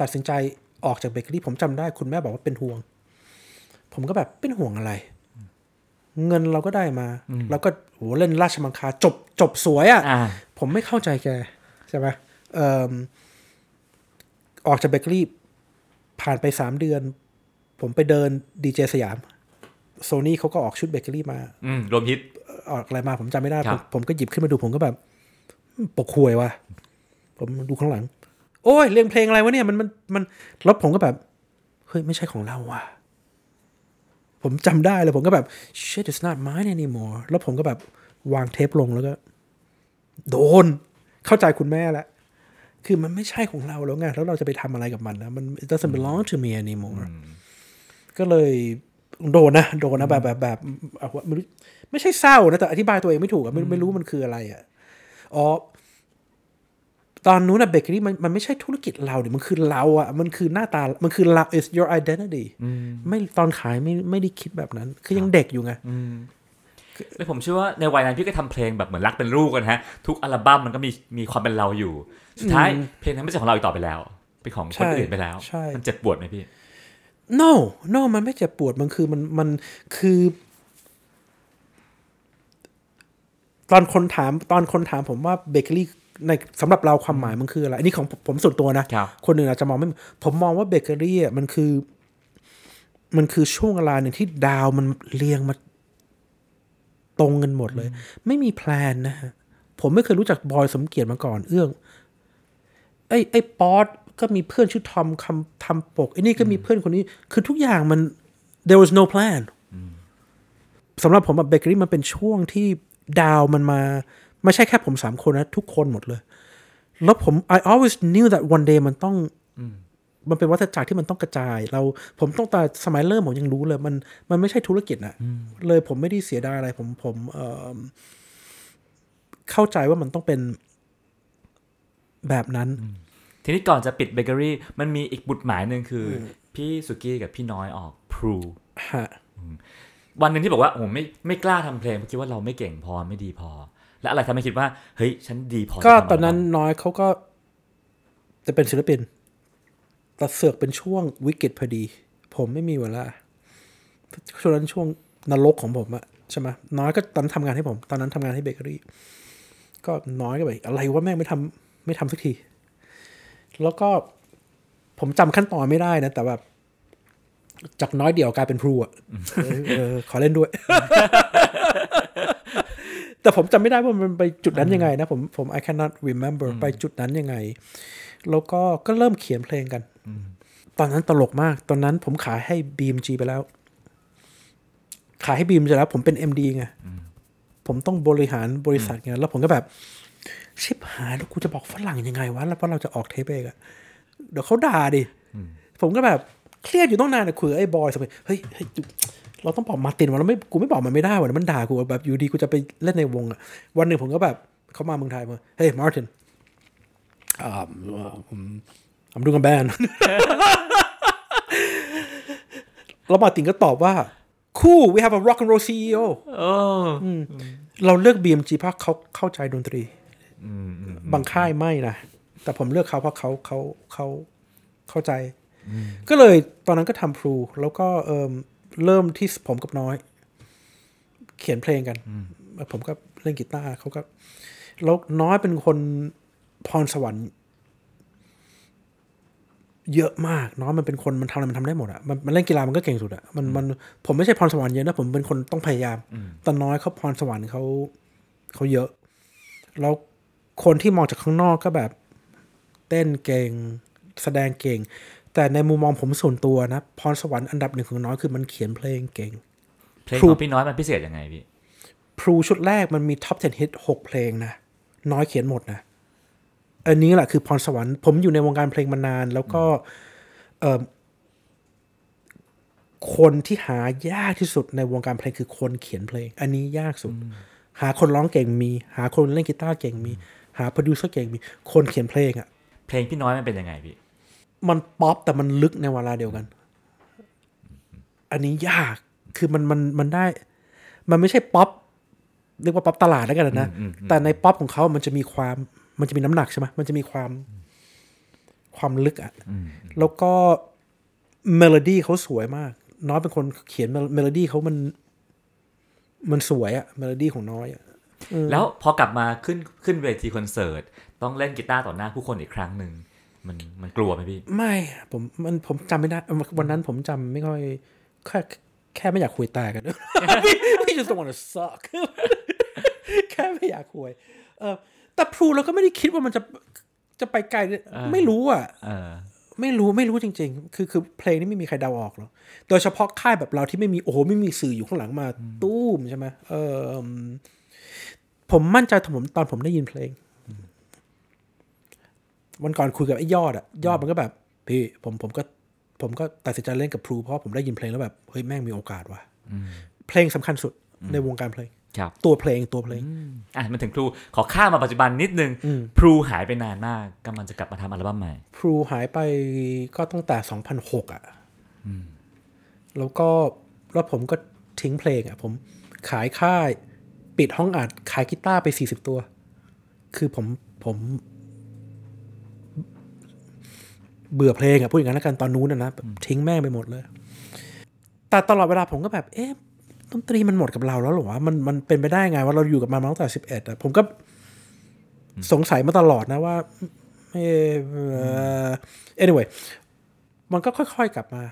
ตัดสินใจออกจากเบเกอรี่ผมจำได้คุณแม่บอกว่าเป็นห่วง ผมก็แบบเป็นห่วงอะไร เงินเราก็ได้มา แล้วก็โหเล่นราชมังคลาจบจบสวยอะ่ะอ่าผมไม่เข้าใจแกใช่ไหมเอิ่มออกจากเบเกอรี่ผ่านไปสามเดือน ผมไปเดินดีเจสยามโซนี่เขาก็ออกชุดเบเกอรี่มาอืมรวมฮิตออกอะไรมาผมจำไม่ได้ครัผบมผมก็หยิบขึ้นมาดูผมก็แบบ ปกควยว่ะ ผมดูข้างหลัง โอ้ยเรียงเพลงอะไรวะเนี่ยมันมันมันแล้วผมก็แบบ เฮ้ย ไม่ใช่ของเราว่ะ ผมจำได้เลยผมก็แบบ shit it's not mine anymore แล้วผมก็แบบวางเทปลงแล้วก็ โดน เข้าใจคุณแม่แล้ว คือมันไม่ใช่ของเราแล้วไงแล้วเราจะไปทำอะไรกับมันนะมัน it doesn't belong to me anymore ก็เลยโดนนะโดนนะแบบแบบแบบเอาว่าไม่รู้ไม่ใช่เศร้านะแต่อธิบายตัวเองไม่ถูกอะไม่ไม่รู้มันคืออะไรอะอ๋อตอนนู้นอะเบเกอรี่มันมันไม่ใช่ธุรกิจเราดิมันคือเราอะมันคือหน้าตา มันคือเรา is your identity ไม่ตอนขายไม่ไม่ได้คิดแบบนั้น คือยังเด็กอยู่ไง แล้วผมเชื่อว่าในวัยนั้นพี่ก็ทำเพลงแบบเหมือนรักเป็นลูกกันฮะ ทุกอัลบั้มมันก็มีมีความเป็นเราอยู่ สุดท้ายเพลงนั้นไม่ใช่ของเราอีกต่อไปแล้ว เป็นของคนอื่นไปแล้วใช่มันเจ็บปวดไหมพี่ no no มันไม่เจ็บปวดมันคือมันมันคือ ตอนคนถามตอนคนถามผมว่าเบเกอรี่ในสำหรับเราความหมายมันคืออะไรอันนี้ของผมผมส่วนตัวนะครับคนอื่นอาจจะมองไม่ผมมองว่าเบเกอรี่อะมันคือ มันคือช่วงเวลาหนึ่งที่ดาวมันเรียงมา ตรงกันหมดเลย ไม่มีแพลนนะฮะ ผมไม่เคยรู้จักบอยสมเกียรติมาก่อนเอื้อง ไอ้ไอ้ป๊อตก็มีเพื่อนชื่อทอมคำทำปกไอ้นี่ก็มีเพื่อนคนนี้ คือทุกอย่างมัน there was no plan สำหรับผมแบบเบเกอรี่มันเป็นช่วงที่ดาวมันมา ไม่ใช่แค่ผมสามคนนะ ทุกคนหมดเลย แล้วผม I always knew that one day มันต้อง มันเป็นวัฏจักรที่มันต้องกระจาย เราผมต้องแต่สมัยเริ่มผมยังรู้เลย มันมันไม่ใช่ธุรกิจนะเลยผมไม่ได้เสียดายอะไรผมผมเอ่อเข้าใจว่ามันต้องเป็นแบบนั้น ทีนี้ก่อนจะปิดเบเกอรี่ มันมีอีกบุตรหมายหนึ่งคืออพี่สุกี้กับพี่น้อยออกพรูฮะวันหนึ่งที่บอกว่าโอ้ไม่ไม่กล้าทำเพลงเพราะคิดว่าเราไม่เก่งพอไม่ดีพอ และอะไรทำให้คิดว่า เฮ้ย ฉันดีพอ ก็จะทำตอนนั้นอัลบั้มน้อยเขาก็จะเป็นศิลปิน แต่เสือกเป็นช่วงวิกฤตพอดี ผมไม่มีเวลาช่วงนั้นช่วงนรกของผมอะใช่ไหมน้อยก็ตอนนั้นทำงานให้ผม ตอนนั้นทำงานให้เบเกอรี่ ก็น้อยก็แบบอะไรว่าแม่งไม่ทำไม่ทำสักที แล้วก็ผมจำขั้นตอนไม่ได้นะ แต่แบบจากน้อยเดียวกลายเป็นพรูอะเออเออขอเล่นด้วย แต่ผมจำไม่ได้ว่ามันไปจุดนั้นยังไงนะ ผมผม I cannot remember ไปจุดนั้นยังไง แล้วก็ก็เริ่มเขียนเพลงกัน ตอนนั้นตลกมาก ตอนนั้นผมขายให้ BMG ไปแล้ว ขายให้ BMG แล้วผมเป็น MD ไงผมต้องบริหารบริษัทไงแล้วผมก็แบบ ชิบหายแล้วกูจะบอกฝรั่งยังไงวะ แล้วว่าเราจะออกเทปเองอะเดี๋ยวเขาด่าดิผมก็แบบเครียดอยู่ต้องนานอะคุยกับไอ้บอยสมัยเฮ้ยเฮ้ยเราต้องบอกมาร์ตินว่าเราไม่กูไม่บอกมันไม่ได้ว่ะเดี๋ยวมันด่ากูแบบอยู่ดีกูจะไปเล่นในวงอะวันหนึ่งผมก็แบบเขามาเมืองไทยมาเฮ้ยมาร์ติน อ่าผมผมดูกันแบนแล้วมาร์ตินก็ตอบว่า cool we have a rock and roll CEO โอ้เราเลือก BMG เพราะเขาเข้าใจดนตรีบางค่ายไม่นะ แต่ผมเลือกเขาเพราะเขาเขาเขาเข้าใจ ก็เลยตอนนั้นก็ทำพลูแล้วก็เอิ่มเริ่มที่ผมกับน้อย เขียนเพลงกัน ผมก็เล่นกีตาร์เขาก็แล้วน้อยเป็นคนพรสวรรค์ เยอะมากน้อยมันเป็นคนมันทำอะไรมันทำได้หมดอะมันมันเล่นกีฬามันก็เก่งสุดอะมันมันผมไม่ใช่พรสวรรค์เยอะนะผมเป็นคนต้องพยายามแต่น้อยเขาพรสวรรค์เขาเขาเยอะ แล้วคนที่มองจากข้างนอกก็แบบ เต้นเก่งแสดงเก่ง แต่ในมุมมองผมส่วนตัวนะพรสวรรค์อันดับหนึ่งของน้อยคือมันเขียนเพลงเก่งเพลงครูของพี่น้อยมันพิเศษยังไงพี่พรูชุดแรกมันมีท็อป 10 ฮิตหกเพลงนะ น้อยเขียนหมดนะ อันนี้แหละคือพรสวรรค์ผมอยู่ในวงการเพลงมานาน แล้วก็เอ่อคนที่หายากที่สุดในวงการเพลงคือคนเขียนเพลง อันนี้ยากสุด หาคนร้องเก่งมี หาคนเล่นกีตาร์เก่งมี หาโปรดิวเซอร์เก่งมี คนเขียนเพลงอะ่ะ เพลงพี่น้อยมันเป็นยังไงพี่ มันป๊อปแต่มันลึกในเวลาเดียวกัน อันนี้ยาก คือมันมันมันได้ มันไม่ใช่ป๊อปเรียกว่าป๊อปตลาดแล้วกันนะ แต่ในป๊อปของเขามันจะมีความ มันจะมีน้ำหนักใช่ไหมมันจะมีความความลึกอะ่ะแล้วก็เมโลดี้เขาสวยมาก น้อยเป็นคนเขียนเมโลดี้เขามัน มันสวยอะเมโลดี้ของน้อยอะแล้วพอกลับมาขึ้นขึ้นเวทีคอนเสิร์ต ต้องเล่นกีตาร์ต่อหน้าผู้คนอีกครั้งหนึ่งมันมันกลัวไหมพี่ ไม่ ผมมันผมจำไม่ได้วันนั้นผมจำไม่ค่อยแค่แค่ไม่อยากห่วยตายกันพี่ just don't wanna suck แค่ไม่อยากห่วยเออ แต่พรูเราก็ไม่ได้คิดว่ามันจะจะไปไกลไม่รู้อะเออไม่รู้ไม่รู้จริง ๆ คือคือเพลงนี้ไม่มีใครเดาออกหรอกโดยเฉพาะค่ายแบบเราที่ไม่มีโอ้โหไม่มีสื่ออยู่ข้างหลังมา ตู้มใช่ไหมเออผมมั่นใจตอนผมตอนผมได้ยินเพลง วันก่อนคุยกับไอ้ยอดอะยอดมันก็แบบ พี่ผมผมก็ ผมก็ตัดสินใจเล่นกับพลูเพราะผมได้ยินเพลงแล้วแบบเฮ้ยแม่งมีโอกาสว่ะเพลงสำคัญสุดในวงการเพลงครับ ตัวเพลงตัวเพลงอะมันถึงพลูขอข้ามมาปัจจุบันนิดนึงอืมพลูหายไปนานมากกำลังจะกลับมาทำอัลบั้มใหม่พรูหายไปก็ตั้งแต่ 2006อะแล้วก็แล้วผมก็ทิ้งเพลงอะ ผมขายค่ายปิดห้องอัดขายกีตาร์ไป 40 ตัว คือผมผมเบื่อเพลงอะพูดอย่างนั้นแล้วกันตอนนู้นนะนะแบบทิ้งแม่งไปหมดเลย แต่ตลอดเวลาผมก็แบบ เอ๊ะ ดนตรีมันหมดกับเราแล้วเหรอวะมันมันเป็นไปได้ไงว่าเราอยู่กับมันมาตั้งแต่สิบเอ็ดอะผมก็สงสัยมาตลอดนะว่าเอ่อ anyway มันก็ค่อยๆกลับมา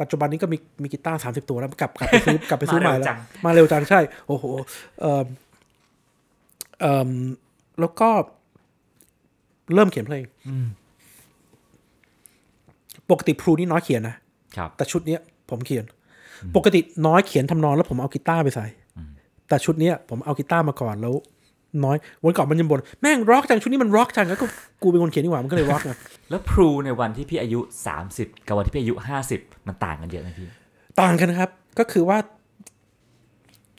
ปัจจุบันนี้ก็มีมีกีตาร์สามสิบตัวแล้วกลับกลับไปซื้อกลับไปซื้อใหม่มาเร็วแล้จัวงมาเร็วจังใช่ โอ้โหเอ่อเอ่อแล้วก็เริ่มเขียนเพลงปกติพรูนี่น้อยเขียนนะครับแต่ชุดเนี้ยผมเขียน ปกติน้อยเขียนทำนองแล้วผมเอากีตาร์ไปใส่ แต่ชุดเนี้ยผมเอากีตาร์มาก่อนแล้ว น้อยวันก่อนมันยังบ่นแม่งร็อกจังชุดนี้มันร็อกจังแล้วก็กูเป็นคนเขียนดีกว่ามันก็เลยร็อกไงแล้วพรูในวันที่พี่อายุ 30 กับวันที่พี่อายุ 50 มันต่างกันเยอะไหมพี่ต่างกันครับ ก็คือว่า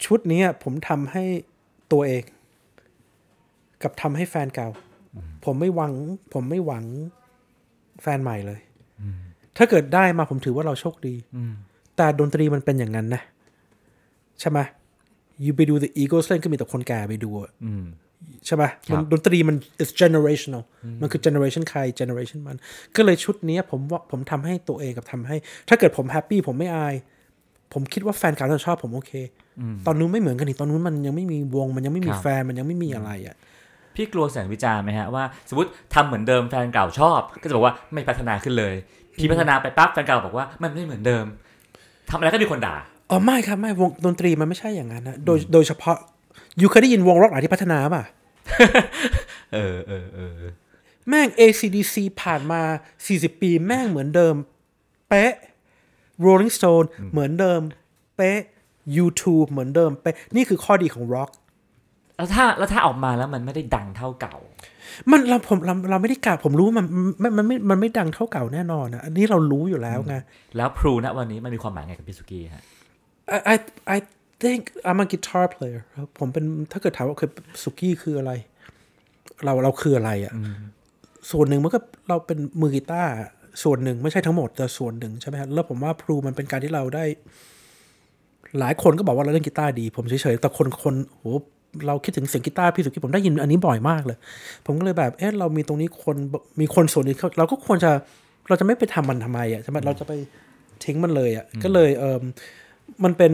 ชุดเนี้ยผมทำให้ตัวเอง กับทำให้แฟนเก่า ผมไม่หวัง ผมไม่หวังแฟนใหม่เลยถ้าเกิดได้มาผมถือว่าเราโชคดี แต่ดนตรีมันเป็นอย่างนั้นนะ ใช่ไหมยูไปดู The Eagles เล่นก็มีแต่คนแก่ไปดูอะอืมใช่ไหมครับมันดนตรีมัน is generational มันคือ generation ใคร generation มัน ก็เลยชุดเนี้ยผมว่าผมทำให้ตัวเองกับทำให้ ถ้าเกิดผมแฮปปี้ผมไม่อาย ผมคิดว่าแฟนเก่าจะชอบผมโอเค ตอนนู้นไม่เหมือนกันนี่ตอนนู้นมันยังไม่มีวง มันยังไม่มีครับแฟนมันยังไม่มีอะไรอะพี่กลัวเสียงวิจารณ์ไหมฮะว่าสมมติทำเหมือนเดิมแฟนเก่าชอบ ก็จะบอกว่าไม่พัฒนาขึ้นเลย พี่พัฒนาไปปั๊บแฟนเก่าบอกว่ามันไม่เหมือนเดิม ทำอะไรก็มีคนด่าอ๋อไม่ครับไม่วงดนตรีมันไม่ใช่อย่างนั้นนะโดยโดยเฉพาะยูเคยได้ยินวงร็อกไหนที่พัฒนาป่ะเออเออเออแม่ง ACDC ผ่านมา 40 ปีแม่งเหมือนเดิม เป๊ะ Rolling Stone เหมือนเดิม เป๊ะ U2 เหมือนเดิมเป๊ะนี่คือข้อดีของ rock แล้วถ้าแล้วถ้าออกมาแล้วมันไม่ได้ดังเท่าเก่า มันเราผมเราเราไม่ได้กล่าวผมรู้ว่ามันมันมันไม่มันไม่ดังเท่าเก่าแน่นอนนะอันนี้เรารู้อยู่แล้วไงแล้วพลูณวันนี้มันมีความหมายไงกับพี่สุกี้ฮะ I I I think I'm a guitar player ครับผมเป็นถ้าเกิดถามว่าคือสุกี้คืออะไร เราเราคืออะไรอะ่ะส่วนหนึ่งมันก็เราเป็นมือกีตาร์ส่วนหนึ่งไม่ใช่ทั้งหมดแต่ส่วนหนึ่งใช่ไหมครับแล้วผมว่าพลูมันเป็นการที่เราได้ หลายคนก็บอกว่าเราเล่นกีตาร์ดี ผมเฉยๆแต่คนคนโห เราคิดถึงเสียงกีตาร์พี่สุกี้ผมได้ยินอันนี้บ่อยมากเลย ผมก็เลยแบบเออเรามีตรงนี้คนมีคนส่วนนี้เขาเราก็ควรจะเราจะไม่ไปทำมันทำไมอะใช่ไหมเราจะไปทิ้งมันเลยอะก็เลยเออมันเป็น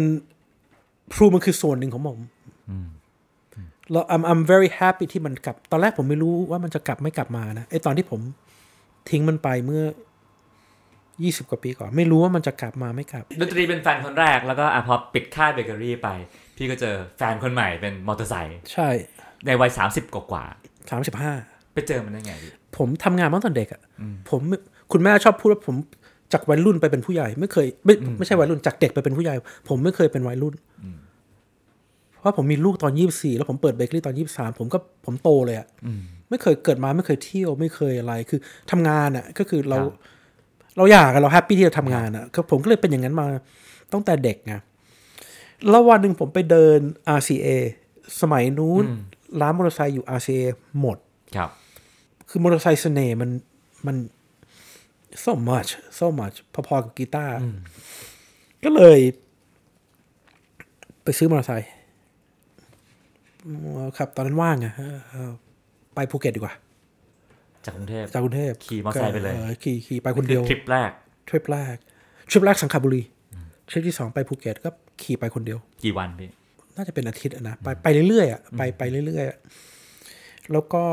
พลูมันคือส่วนหนึ่งของผมแล้ว I'm I'm very happy ที่มันกลับ ตอนแรกผมไม่รู้ว่ามันจะกลับไม่กลับมานะไอตอนที่ผมทิ้งมันไปเมื่อ ยี่สิบกว่าปีก่อน ไม่รู้ว่ามันจะกลับมาไม่กลับดนตรีเป็นแฟนคนแรกแล้วก็อะพอปิดค่ายเบเกอรี่ไป พี่ก็เจอแฟนคนใหม่เป็นมอเตอร์ไซค์ใช่ ในวัย 30 กว่าสามสิบห้าๆไปเจอมันได้ไงพี่ผมทำงานมาตั้งแต่เด็กอะ่ะผมคุณแม่ชอบพูดว่าผมจากวัยรุ่นไปเป็นผู้ใหญ่ ไม่เคยไม่ไม่ใช่วัยรุ่นจากเด็กไปเป็นผู้ใหญ่ ผมไม่เคยเป็นวัยรุ่นเพราะผมมีลูกตอนยี่สี่แล้วผมเปิดเบเกอรี่ตอนยี่สามผมก็ผมโตเลยอะ่ะไม่เคยเกิดมาไม่เคยเที่ยวไม่เคยอะไรคือทำงานอะ่ะก็คือเรา เราอยากอะเรา happy ที่จะทำงานอะ่ะก็ผมก็เลยเป็นอย่างนั้นมาตั้งแต่เด็กไงแล้ววันหนึ่งผมไปเดิน RCA สมัยนู้นร้านมอเตอร์ไซค์อยู่ RCA หมดครับ คือมอเตอร์ไซค์เสน่ห์มันมัน so much so much พอๆกับกีตาร์ก็เลย ไปซื้อมอเตอร์ไซค์ครับ ตอนนั้นว่างไงเออเออไปภูเก็ตดีกว่า จากกรุงเทพจากกรุงเทพขี่มอเตอร์ไซค์ไปเลยออขี่ขี่ไปคนเดียวทริปแรกทริปแรกทริปแรกสังขละบุรีทริปที่สองไปภูเก็ตก็ขี่ไปคนเดียว กี่วันพี่น่าจะเป็นอาทิตย์อะนะไปไปเรื่อยๆอะไปไปเรื่อยๆอะแล้วก็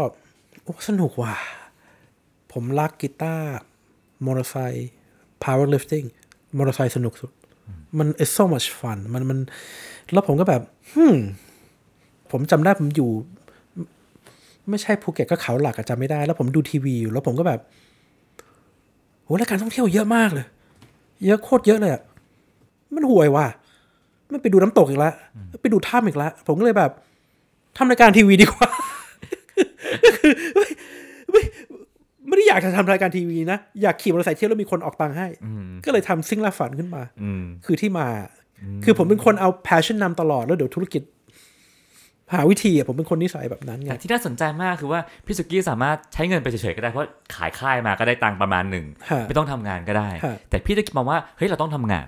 โอ้สนุกว่ะผมรักกีตาร์มอเตอร์ไซค์ power lifting มอเตอร์ไซค์สนุกสุด มัน is so much fun มันมัน แล้วผมก็แบบฮึมผมจำได้ผมอยู่ ไม่ใช่ภูเก็ตก็เขาหลักอะจำไม่ได้ แล้วผมดูทีวีอยู่แล้วผมก็แบบโหรายการท่องเที่ยวเยอะมากเลย เยอะโคตรเยอะเลยอะมันห่วยว่ะไม่ไปดูน้ำตกอีกแล้วไปดูถ้ำอีกแล้วผมก็เลยแบบทำรายการทีวีดีกว่าคือไม่ไม่ไม่ได้อยากจะทำรายการทีวีนะ อยากขี่มอเตอร์ไซค์เที่ยวแล้วมีคนออกตังค์ให้ ก็เลยทำซิ่งล่าฝันขึ้นมาอืมคือที่มา คือผมเป็นคนเอา passion นำตลอดแล้วเดี๋ยวธุรกิจ หาวิธีอะผมเป็นคนนิสัยแบบนั้นไงแต่ที่น่าสนใจมากคือว่าพี่สุกี้สามารถใช้เงินไปเฉยๆก็ได้เพราะขายค่ายมาก็ได้ตังค์ประมาณหนึ่งฮะไม่ต้องทำงานก็ได้ฮะแต่พี่จะมองว่าเฮ้ยเราต้องทำงาน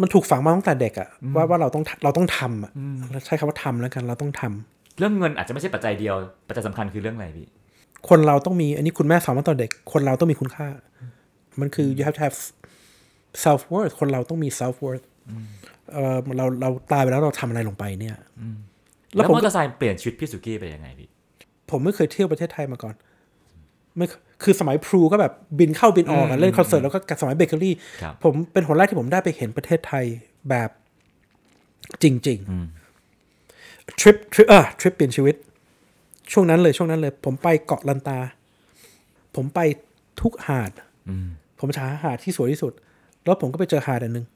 มันถูกฝังมาตั้งแต่เด็กอะว่าว่าเราต้องเราต้องทำอะเราใช้คำว่าทำแล้วกันเราต้องทำเรื่องเงินอาจจะไม่ใช่ปัจจัยเดียวปัจจัยสำคัญคือเรื่องอะไรพี่คนเราต้องมีอันนี้คุณแม่สอนมาตอนเด็ก คนเราต้องมีคุณค่า มันคือ you have to have self worth คนเราต้องมี self worth เออเราเราตายไปแล้วเราทำอะไรลงไปเนี่ย แล้ววผมก็มอเตอร์ไซค์เปลี่ยนชีวิตพี่สุกี้ไปยังไงพี่ผมไม่เคยเที่ยวประเทศไทยมาก่อนไม่เคคือสมัยพรูก็แบบบินเข้าบินออกอะเล่นคอนเสิร์ตแล้วก็สมัยเบเกอรี่ครับผมเป็นคนแรกที่ผมได้ไปเห็นประเทศไทยแบบจริงๆทริปทริปเออทริปเปลี่ยนชีวิต ช่วงนั้นเลยช่วงนั้นเลย ผมไปเกาะลันตา ผมไปทุกหาดผมจะหาหาดที่สวยที่สุด แล้วผมก็ไปเจอหาดอันหนึ่ง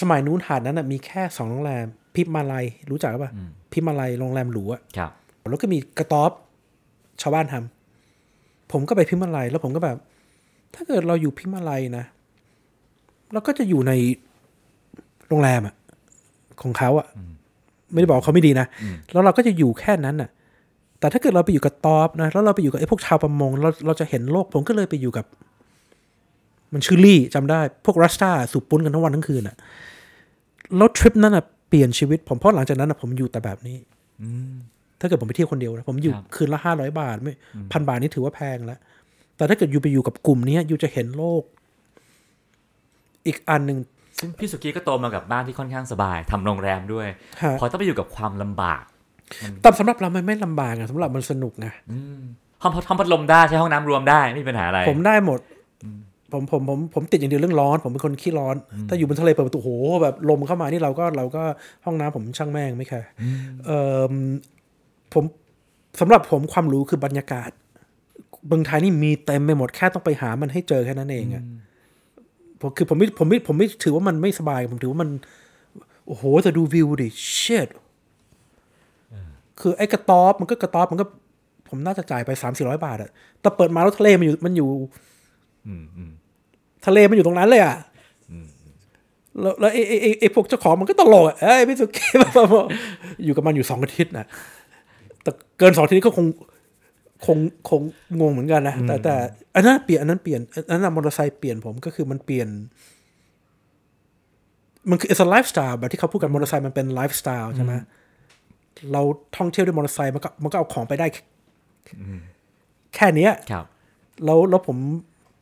สมัยนู้นหาดนั้นนะมีแค่สองโรงแรม พิมมาลัยรู้จักป่ะพิมมาลัยโรงแรมหรูอะครับแล้วก็มีกระต๊อบชาวบ้านทำผมก็ไปพิมพ์อะไรแล้วผมก็แบบ ถ้าเกิดเราอยู่พิมพ์อะไรนะเราก็จะอยู่ในโรงแรมอะของเขาอะไม่ได้บอกว่าเขาไม่ดีนะแล้วเราก็จะอยู่แค่นั้นอะแต่ถ้าเกิดเราไปอยู่กับตอบนะแล้วเราไปอยู่กับไอ้พวกชาวประมงเราเราจะเห็นโลกผมก็เลยไปอยู่กับ มันชื่อลี่จำได้ พวกรัสตาสูบปุ้นกันทั้งวันทั้งคืนอะแล้วทริปนั้นอะ เปลี่ยนชีวิตผมเพราะหลังจากนั้นอะผมอยู่แต่แบบนี้ถ้าเกิดผมไปเที่ยวคนเดียวนะผมอยู่ครับคืนละห้าร้อยบาทไม่พันบาทนี่ถือว่าแพงแล้ว แต่ถ้าเกิดอยู่ไปอยู่กับกลุ่มเนี้ยอยู่จะเห็นโลก อีกอันหนึ่งซึ่งพี่สุกี้ก็โตมากับบ้านที่ค่อนข้างสบายทำโรงแรมด้วยฮะพอต้องไปอยู่กับความลำบากแต่สำหรับเรามันไม่ลำบากอะสำหรับมันสนุกไงห้องพัดห้องพัดลมได้ใช้ห้องน้ำรวมได้ไม่มีปัญหาอะไร ผมได้หมด ผมผมผมผมติดอย่างเดียวเรื่องร้อน ผมเป็นคนขี้ร้อน ถ้าอยู่บนทะเลเปิดประตูโหแบบลมเข้ามานี่เราก็เราก็ห้องน้ำผมช่างแม่งไม่แคร์เอ่อผมสำหรับผมความรู้คือบรรยากาศเมืองไทยนี่มีเต็มไปหมดแค่ต้องไปหามันให้เจอแค่นั้นเองอะผมคือผมไม่ผมไม่ผมไม่ถือว่ามันไม่สบาย ผมถือว่ามัน โอ้โหแต่ดูวิวดิ shit คือไอ้กระต๊อบมันก็กระต๊อบมันก็ ผมน่าจะจ่ายไปสามสี่ร้อยบาทอะแต่เปิดมาแล้วทะเลมันอยู่มันอยู่ ทะเลมันอยู่ตรงนั้นเลยอะแล้วแล้วไอ้ไอ้ไอ้ไอ้พวกเจ้าของมันก็ตลกอะเอ้ยพี่สุกี้แบบว่าอยู่กับมันอยู่สองอาทิตย์นะแต่เกินสองอาทิตย์ก็คงคงคงงงเหมือนกันนะแต่แต่อันนั้นเปลี่ยนอันนั้นเปลี่ยนอันนั้นมอเตอร์ไซค์เปลี่ยนผมก็คือมันเปลี่ยน มันคือ it's a lifestyle แบบที่เขาพูดกันมอเตอร์ไซค์มันเป็นไลฟ์สไตล์ใช่ไหมเราท่องเที่ยวด้วยมอเตอร์ไซค์มันก็มันก็เอาของไปได้ แค่แค่เนี้ยครับแล้วแล้วผม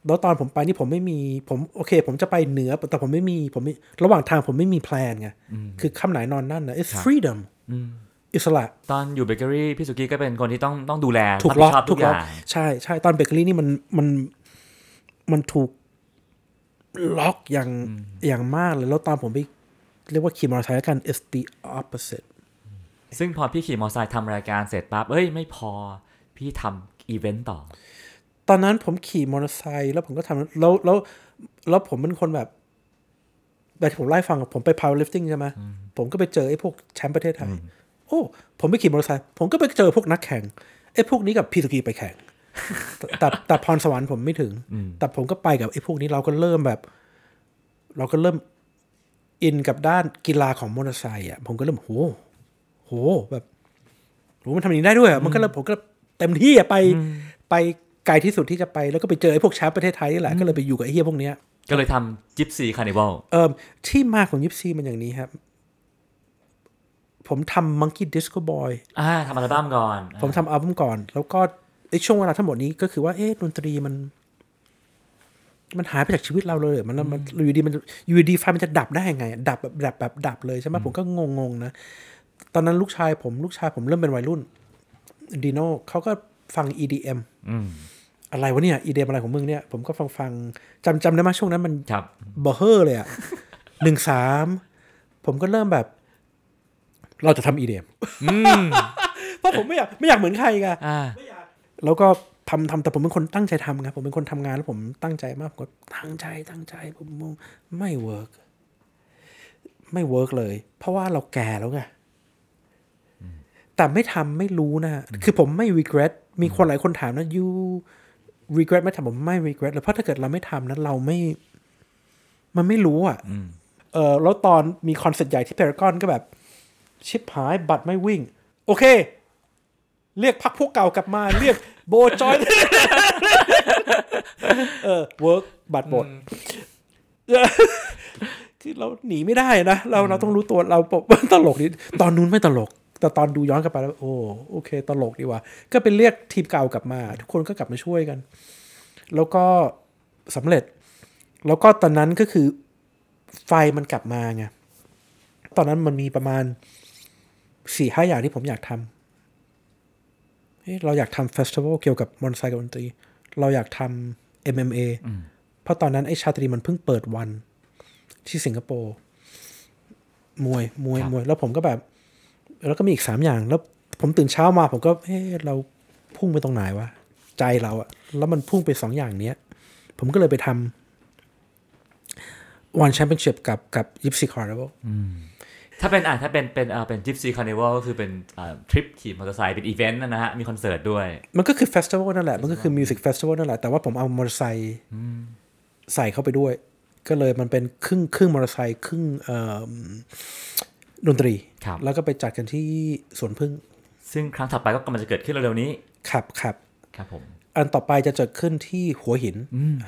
แล้วตอนผมไปนี่ผมไม่มีผมโอเค ผมจะไปเหนือแต่ผมไม่มีผมไม่ระหว่างทางผมไม่มีแพลนไงคือค่ำไหนนอนนั่นนะ it's freedom อิสระ ตอนอยู่เบเกอรี่พี่สุกี้ก็เป็นคนที่ต้องต้องดูแลถูกรับล็ผิอกดชอบถูทุกกอล็อกย่างใช่ใช่ตอนเบเกอรี่นี่มันมันมันถูกล็อกอย่างอย่างมากเลยแล้วตอนผมไปเรียกว่าขี่มอเตอร์ไซค์แล้วกัน it's the opposite ซึ่งพอพี่ขี่มอเตอร์ไซค์ทำรายการเสร็จปั๊บเอ้ยไม่พอพี่ทำอีเวนต์ต่อ ตอนนั้นผมขี่มอเตอร์ไซค์แล้วผมก็ทำแล้วแล้วแล้วผมเป็นคนแบบแบบที่ผมไล่าให้ฟังอะผมไป powerlifting ใช่ไหมผมก็ไปเจอไอ้พวกแชมป์ประเทศไทย โอ้ ผมไปขี่มอเตอร์ไซค์ผมก็ไปเจอพวกนักแข่งไอ้พวกนี้กับพี่สกีไปแข่งแต่แต่แต่พรสวรรค์ผมไม่ถึง แต่ผมก็ไปกับไอ้พวกนี้เราก็เริ่มแบบ เราก็เริ่มอินกับด้านกีฬาของมอเตอร์ไซค์อะผมก็เริ่มโหโหแบบโหมันทำอย่างนี้ได้ด้วยอะมันก็เลยผมก็เต็มที่อะไปไป ไกลที่สุดที่จะไปแล้วก็ไปเจอไอ้พวกแชมป์ประเทศไทยนี่แหละก็เลยไปอยู่กับไอ้เฮียพวกเนี้ยก็เลยทำ Gypsy Carnivalเอ่อที่มาของ Gypsy มันอย่างนี้ครับ ผมทำ Monkey Disco Boy อ่าทำอัลบั้มก่อน ผมทำอัลบั้มก่อน แล้วก็ไอ้ช่วงเวลาทั้งหมดนี้ก็คือว่าเอ๊ะดนตรีมัน มันหายไปจากชีวิตเราเลยเหรอมันมันอยู่ดีมันอยู่ดีไฟมันจะดับได้ยังไง ดับแบบดับแบบดับเลยใช่ไหมผมก็งงงๆนะตอนนั้นลูกชายผมลูกชายผมเริ่มเป็นวัยรุ่นดีโน่เขาก็ฟัง EDM อืม อะไรวะเนี่ย EDM อะไรของมึงเนี่ยผมก็ฟังฟังจำจำได้ไหมช่วงนั้นมันครับเบอร์เฮอร์เลยอะหนึ่งสามผมก็เริ่มแบบ เราจะทำอีเดียมเพราะผมไม่อยากไม่อยากเหมือนใครไงอ่าแล้วก็ทำทำแต่ผมเป็นคนตั้งใจทำไงผมเป็นคนทำงานแล้วผมตั้งใจมากผมก็ตั้งใจตั้งใจผมมองไม่เวิร์กไม่เวิร์กเลย เพราะว่าเราแก่แล้วไงแต่ไม่ทำไม่รู้นะ คือผมไม่ regret มีคนหลายคนถามนะ you regret ไหมทำผมไม่ regret เลยเพราะถ้าเกิดเราไม่ทำนั้นเราไม่ มันไม่รู้อะเออแล้วตอนมีคอนเสิร์ตใหญ่ที่พารากอนก็แบบ ฉิบหายบัตรไม่วิ่ง โอเค เรียกพักพวกเก่ากลับมา เรียกโบจอยเออ work บัตรหมดคือเราหนีไม่ได้นะ เราเราต้องรู้ตัวเราตลกนิดตอนนู้นไม่ตลก แต่ตอนดูย้อนกลับไปแล้วโอ้โอเค ตลกดีว่ะก็เป็นเรียกทีมเก่ากลับมา ทุกคนก็กลับมาช่วยกัน แล้วก็สำเร็จ แล้วก็ตอนนั้นก็คือไฟมันกลับมาไงตอนนั้นมันมีประมาณสี่ห้าอย่างที่ผมอยากทำเฮ้ยเราอยากทำเฟสติวัลเกี่ยวกับมอเตอร์ไซค์กับดนตรี เราอยากทำ MMA เพราะตอนนั้นไอ้ชาตรีมันเพิ่งเปิดวันที่สิงคโปร์มวยมวยครับมวย แล้วผมก็แบบ แล้วก็มีอีกสามอย่าง แล้วผมตื่นเช้ามาผมก็เฮ้เราพุ่งไปตรงไหนวะใจเราอะแล้วมันพุ่งไปสองอย่างเนี้ย ผมก็เลยไปทำ ONE Championship กับกับ Gypsy Carnivalถ้าเป็นอ่าถ้าเป็นเป็นอ่าเป็น Gypsy Carnival ก็คือเป็นอ่าทริปขี่มอเตอร์ไซค์เป็นอีเวนต์นะฮะ มีคอนเสิร์ตด้วย มันก็คือ festival นั่นแหละ มันก็คือ music festival นั่นแหละ แต่ว่าผมเอามอเตอร์ไซค์ใส่เข้าไปด้วย ก็เลยมันเป็นครึ่งครึ่งมอเตอร์ไซค์ครึ่งเอ่อ ดนตรีครับแล้วก็ไปจัดกันที่สวนพึ่ง ซึ่งครั้งถัดไปก็กำลังจะเกิดขึ้นเร็วๆนี้ขับขับครับผม อันต่อไปจะจัดขึ้นที่หัวหิน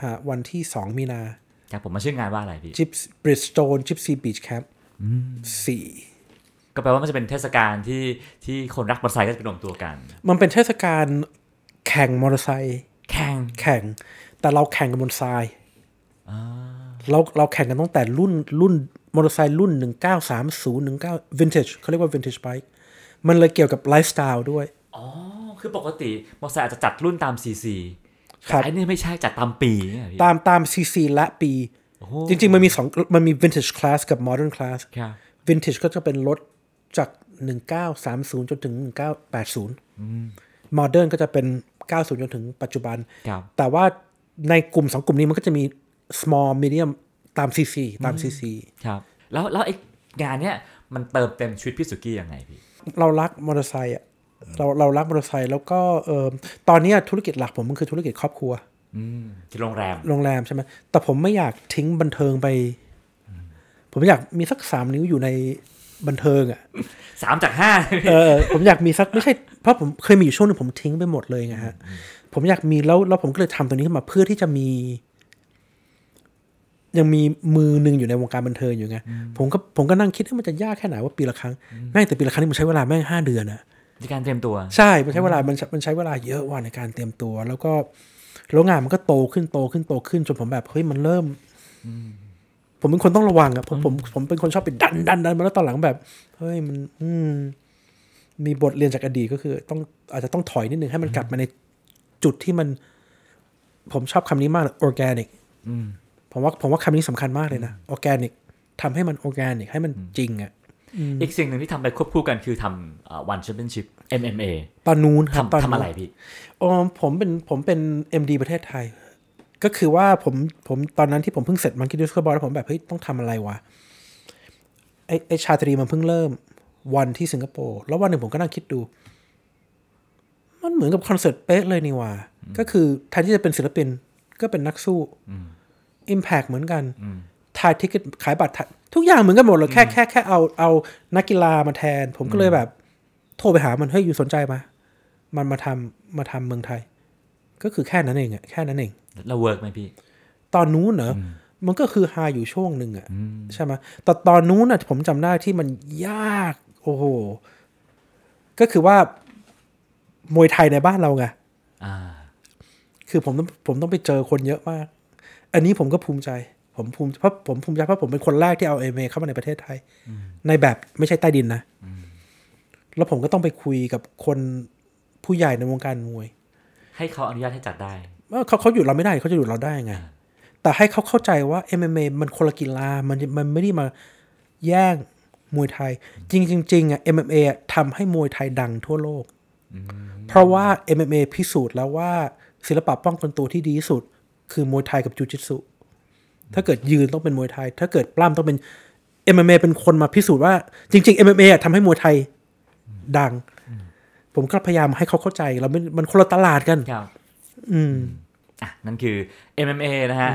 ฮะวันที่สองมีนาครับผมมาชื่องานว่าอะไรพี่จิปบริสโตนจิปซีบีชแคมป์สี่ก็แปลว่ามันจะเป็นเทศกาลที่ที่คนรักมอเตอร์ไซค์ก็จะไปรวมตัวกัน มันเป็นเทศกาลแข่งมอเตอร์ไซค์แข่งแข่ง แต่เราแข่งกันบนทรายเราเราแข่งกันตั้งแต่รุ่นรุ่น มอเตอร์ไซค์รุ่น 1930 19 vintage เขาเรียกว่า vintage bike มันเลยเกี่ยวกับไลฟ์สไตล์ด้วย อ๋อ คือปกติมอเตอร์ไซค์อาจจะจัดรุ่นตาม CC ครับแต่อันนี้ไม่ใช่จัดตามปีเนี่ยพี่ตามตาม cc และปี จริง ๆ มันมีสองมันมี vintage class กับ modern class ครับ vintage ก็จะเป็นรถจาก 1930 จนถึง 1980 modern ก็จะเป็น 90 จนถึงปัจจุบันครับแต่ว่าในกลุ่มสองกลุ่มนี้มันก็จะมี small medium ตาม cc ตาม cc ครับ แล้วแล้วไอ้งานเนี้ยมันเติมเต็มชีวิตพี่สุกี้ยังไงพี่ เรารักมอเตอร์ไซค์อะเราเรารักมอเตอร์ไซค์แล้วก็เออตอนเนี้ยธุรกิจหลักผมมันคือธุรกิจครอบครัวอืมที่โรงแรมโรงแรมใช่ไหมแต่ผมไม่อยากทิ้งบันเทิงไป ผมอยากมีสักสามนิ้วอยู่ในบันเทิงอะสามจากห้าเออผมอยากมีสักไม่ใช่เพราะผมเคยมีอยู่ช่วงหนึงผมทิ้งไปหมดเลยไงฮะผมอยากมีแล้วแล้วผมก็เลยทำตัวนี้ขึ้นมาเพื่อที่จะมี ยังมีมือหนึ่งอยู่ในวงการบันเทิงอยู่ไงผมก็ผมก็นั่งคิดว่ามันจะยากแค่ไหนว่าปีละครั้งแม่งแต่ปีละครั้งนี่มันใช้เวลาแม่งห้าเดือนอะในการเตรียมตัว ใช่ มันใช้เวลามันใช้มันใช้เวลาเยอะว่าในการเตรียมตัว แล้วก็แล้วงานมันก็โตขึ้นโตขึ้นโตขึ้นจนผมแบบเฮ้ยมันเริ่มผมเป็นคนต้องระวังอะผมผมผมเป็นคนชอบไปดันดันดันมาแล้วตอนหลังแบบเฮ้ยมัน อืมมีบทเรียนจากอดีตก็คือ ต้องอาจจะต้องถอยนิดนึงให้มันกลับมาในจุดที่มัน ผมชอบคำนี้มากเลย organic ผมว่าผมว่าคำนี้สำคัญมากเลยนะ organic ทำให้มัน organic ให้มันจริงอะอีกสิ่งหนึ่งที่ทำไปควบคู่กันคือทำวันแชมเปี้ยนชิพ MMA ตอนนู้นครับตอนทำทำนู้นอะไรพี่อ๋อผมเป็นผมเป็น MD ประเทศไทย ก็คือว่าผมผมตอนนั้นที่ผมเพิ่งเสร็จมันคิดดิสก์บอลแล้วผมแบบเฮ้ยต้องทำอะไรวะไอไอชาตรีมันเพิ่งเริ่มวันที่สิงคโปร์แล้ววันหนึ่งผมก็นั่งคิดดู มันเหมือนกับคอนเสิร์ตเป๊ะเลยนี่ว่า ก็คือแทนที่จะเป็นศิลปินก็เป็นนักสู้ อิมแพกเหมือนกันทายทิกเก็ตขายบัตรถ่ายทุกอย่างเหมือนกันหมดเลยแค่แค่แค่เอาเอานักกีฬามาแทน ผมก็เลยแบบ โทรไปหามันเฮ้ยอยู่สนใจมา มันมาทำมาทำเมืองไทย ก็คือแค่นั้นเองอะแค่นั้นเองแล้ว work ไหมพี่ ตอนนู้นเนอะมันก็คือฮาอยู่ช่วงหนึ่งอะใช่ไหมแต่ตอนนู้นอะผมจำได้ที่มันยาก โอ้โห ก็คือว่ามวยไทยในบ้านเราไงอ่าคือผมต้องผมต้องไปเจอคนเยอะมาก อันนี้ผมก็ภูมิใจ ผมภูมิเพราะผมภูมิใจเพราะผมเป็นคนแรกที่เอา MMA เข้ามาในประเทศไทย ในแบบไม่ใช่ใต้ดินนะ แล้วผมก็ต้องไปคุยกับคนผู้ใหญ่ในวงการมวย ให้เขาอนุญาตให้จัดได้ว่าเขาเขาหยุดเราไม่ได้เขาจะหยุดเราได้ไง แต่ให้เขาเข้าใจว่า MMA มันคนละกีฬามันมันไม่ได้มาแย่งมวยไทย จริงจริงๆอะ MMA อะทำให้มวยไทยดังทั่วโลก เพราะว่า MMA พิสูจน์แล้วว่าศิลปะป้องกันตัวที่ดีที่สุด คือมวยไทยกับจูจิตสุ ถ้าเกิดยืนต้องเป็นมวยไทย ถ้าเกิดปล้ำต้องเป็น MMA เป็นคนมาพิสูจน์ว่า จริง ๆ MMA อะทำให้มวยไทยดัง ผมก็พยายามให้เขาเข้าใจเราไม่มันคนละตลาดกันครับอืมอะนั่นคือ MMA นะฮะ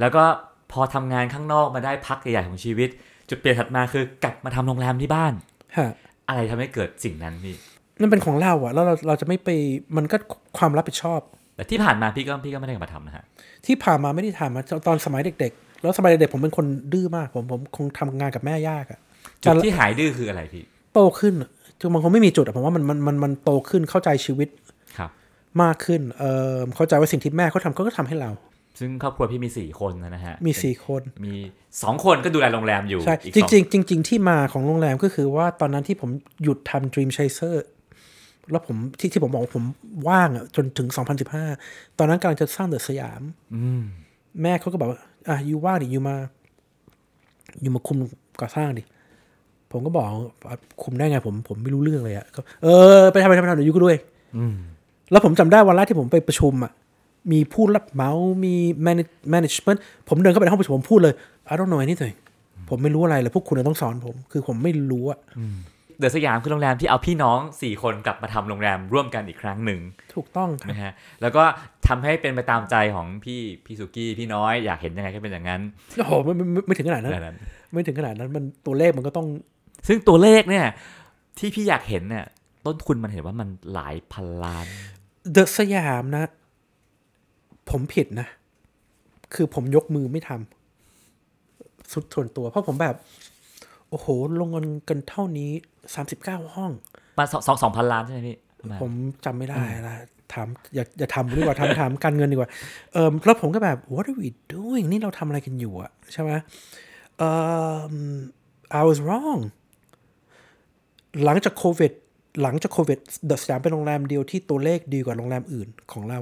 แล้วก็พอทำงานข้างนอกมาได้พักใหญ่ๆของชีวิต จุดเปลี่ยนถัดมาคือกลับมาทำโรงแรมที่บ้านฮะอะไรทำให้เกิดสิ่งนั้นพี่นั่นเป็นของเราอะแล้วเราเราจะไม่ไปมันก็ความรับผิดชอบ แต่ที่ผ่านมาพี่ก็พี่ก็ไม่ได้มาทำนะฮะที่ผ่านมาไม่ได้ทำอะตอนสมัยเด็ก ๆ แล้วสมัยเด็กๆผมเป็นคนดื้อมาก ผมผมคงทำงานกับแม่ยากอะจุดที่หายดื้อคืออะไรพี่ โตขึ้นคือมันคงไม่มีจุดอะผมว่ามันมันมันมันโตขึ้นเข้าใจชีวิตครับ มากขึ้นเออเข้าใจว่าสิ่งที่แม่เขาทำเขาก็ทำให้เรา ซึ่งครอบครัวพี่มีสี่คนนะฮะมีสี่คนมีสองคนก็ดูแลโรงแรมอยู่ใช่อีกจสอริงๆจริงๆที่มาของโรงแรมก็คือว่าตอนนั้นที่ผมหยุดทำ Dream Chaser แล้วผมที่ที่ผมบอกว่าผมว่างอะจนถึง 2015 ตอนนั้นกำลังจะสร้างเดอะสยามแม่เขาก็บอกว่าอะยูว่างดิยูมายูมาคุมก่อสร้างดิผมก็บอกอะคุมได้ไงผมผมไม่รู้เรื่องเลยอะก็เออไปทำไปทำไปทำเดี๋ยวยูก็ด้วยแล้วผมจำได้วันแรกที่ผมไปประชุมอะมีผู้รับเหมา มี manage- management ผมเดินเข้าไปในห้องประชุมผมพูดเลย I don't know anything ผมไม่รู้อะไรเลย พวกคุณต้องสอนผม คือผมไม่รู้อะ เดอะสยามคือโรงแรมที่เอาพี่น้องสี่คนกลับมาทำโรงแรมร่วมกันอีกครั้งหนึ่ง ถูกต้องครับนะฮะแล้วก็ทำให้เป็นไปตามใจของพี่พี่สุกี้พี่น้อยอยากเห็นยังไงก็เป็นอย่างนั้นโอ้โหไม่ไม่ไม่ไม่ถึงขนาดนั้นแบบนั้น ไม่ถึงขนาดนั้นมันตัวเลขมันก็ต้อง ซึ่งตัวเลขเนี่ย ที่พี่อยากเห็นเนี่ยต้นทุนมันเห็นว่ามันหลายพันล้านเดอะสยามนะ ผมผิดนะ คือผมยกมือไม่ทำสุดส่วนตัว เพราะผมแบบ โอ้โห ลงเงินกันเท่านี้สามสิบเก้าห้อง มาสองสองสองพันล้านใช่ไหมพี่ประมาณผมจำไม่ได้ละถามอย่าอย่าทำดีกว่าทำถามการเงินดีกว่าเออแล้วผมก็แบบ what are we doing นี่เราทำอะไรกันอยู่อะใช่ไหมเอ่อ I was wrong หลังจากโควิดหลังจากโควิดเดอะสยามเป็นโรงแรมเดียวที่ตัวเลขดีกว่าโรงแรมอื่นของเรา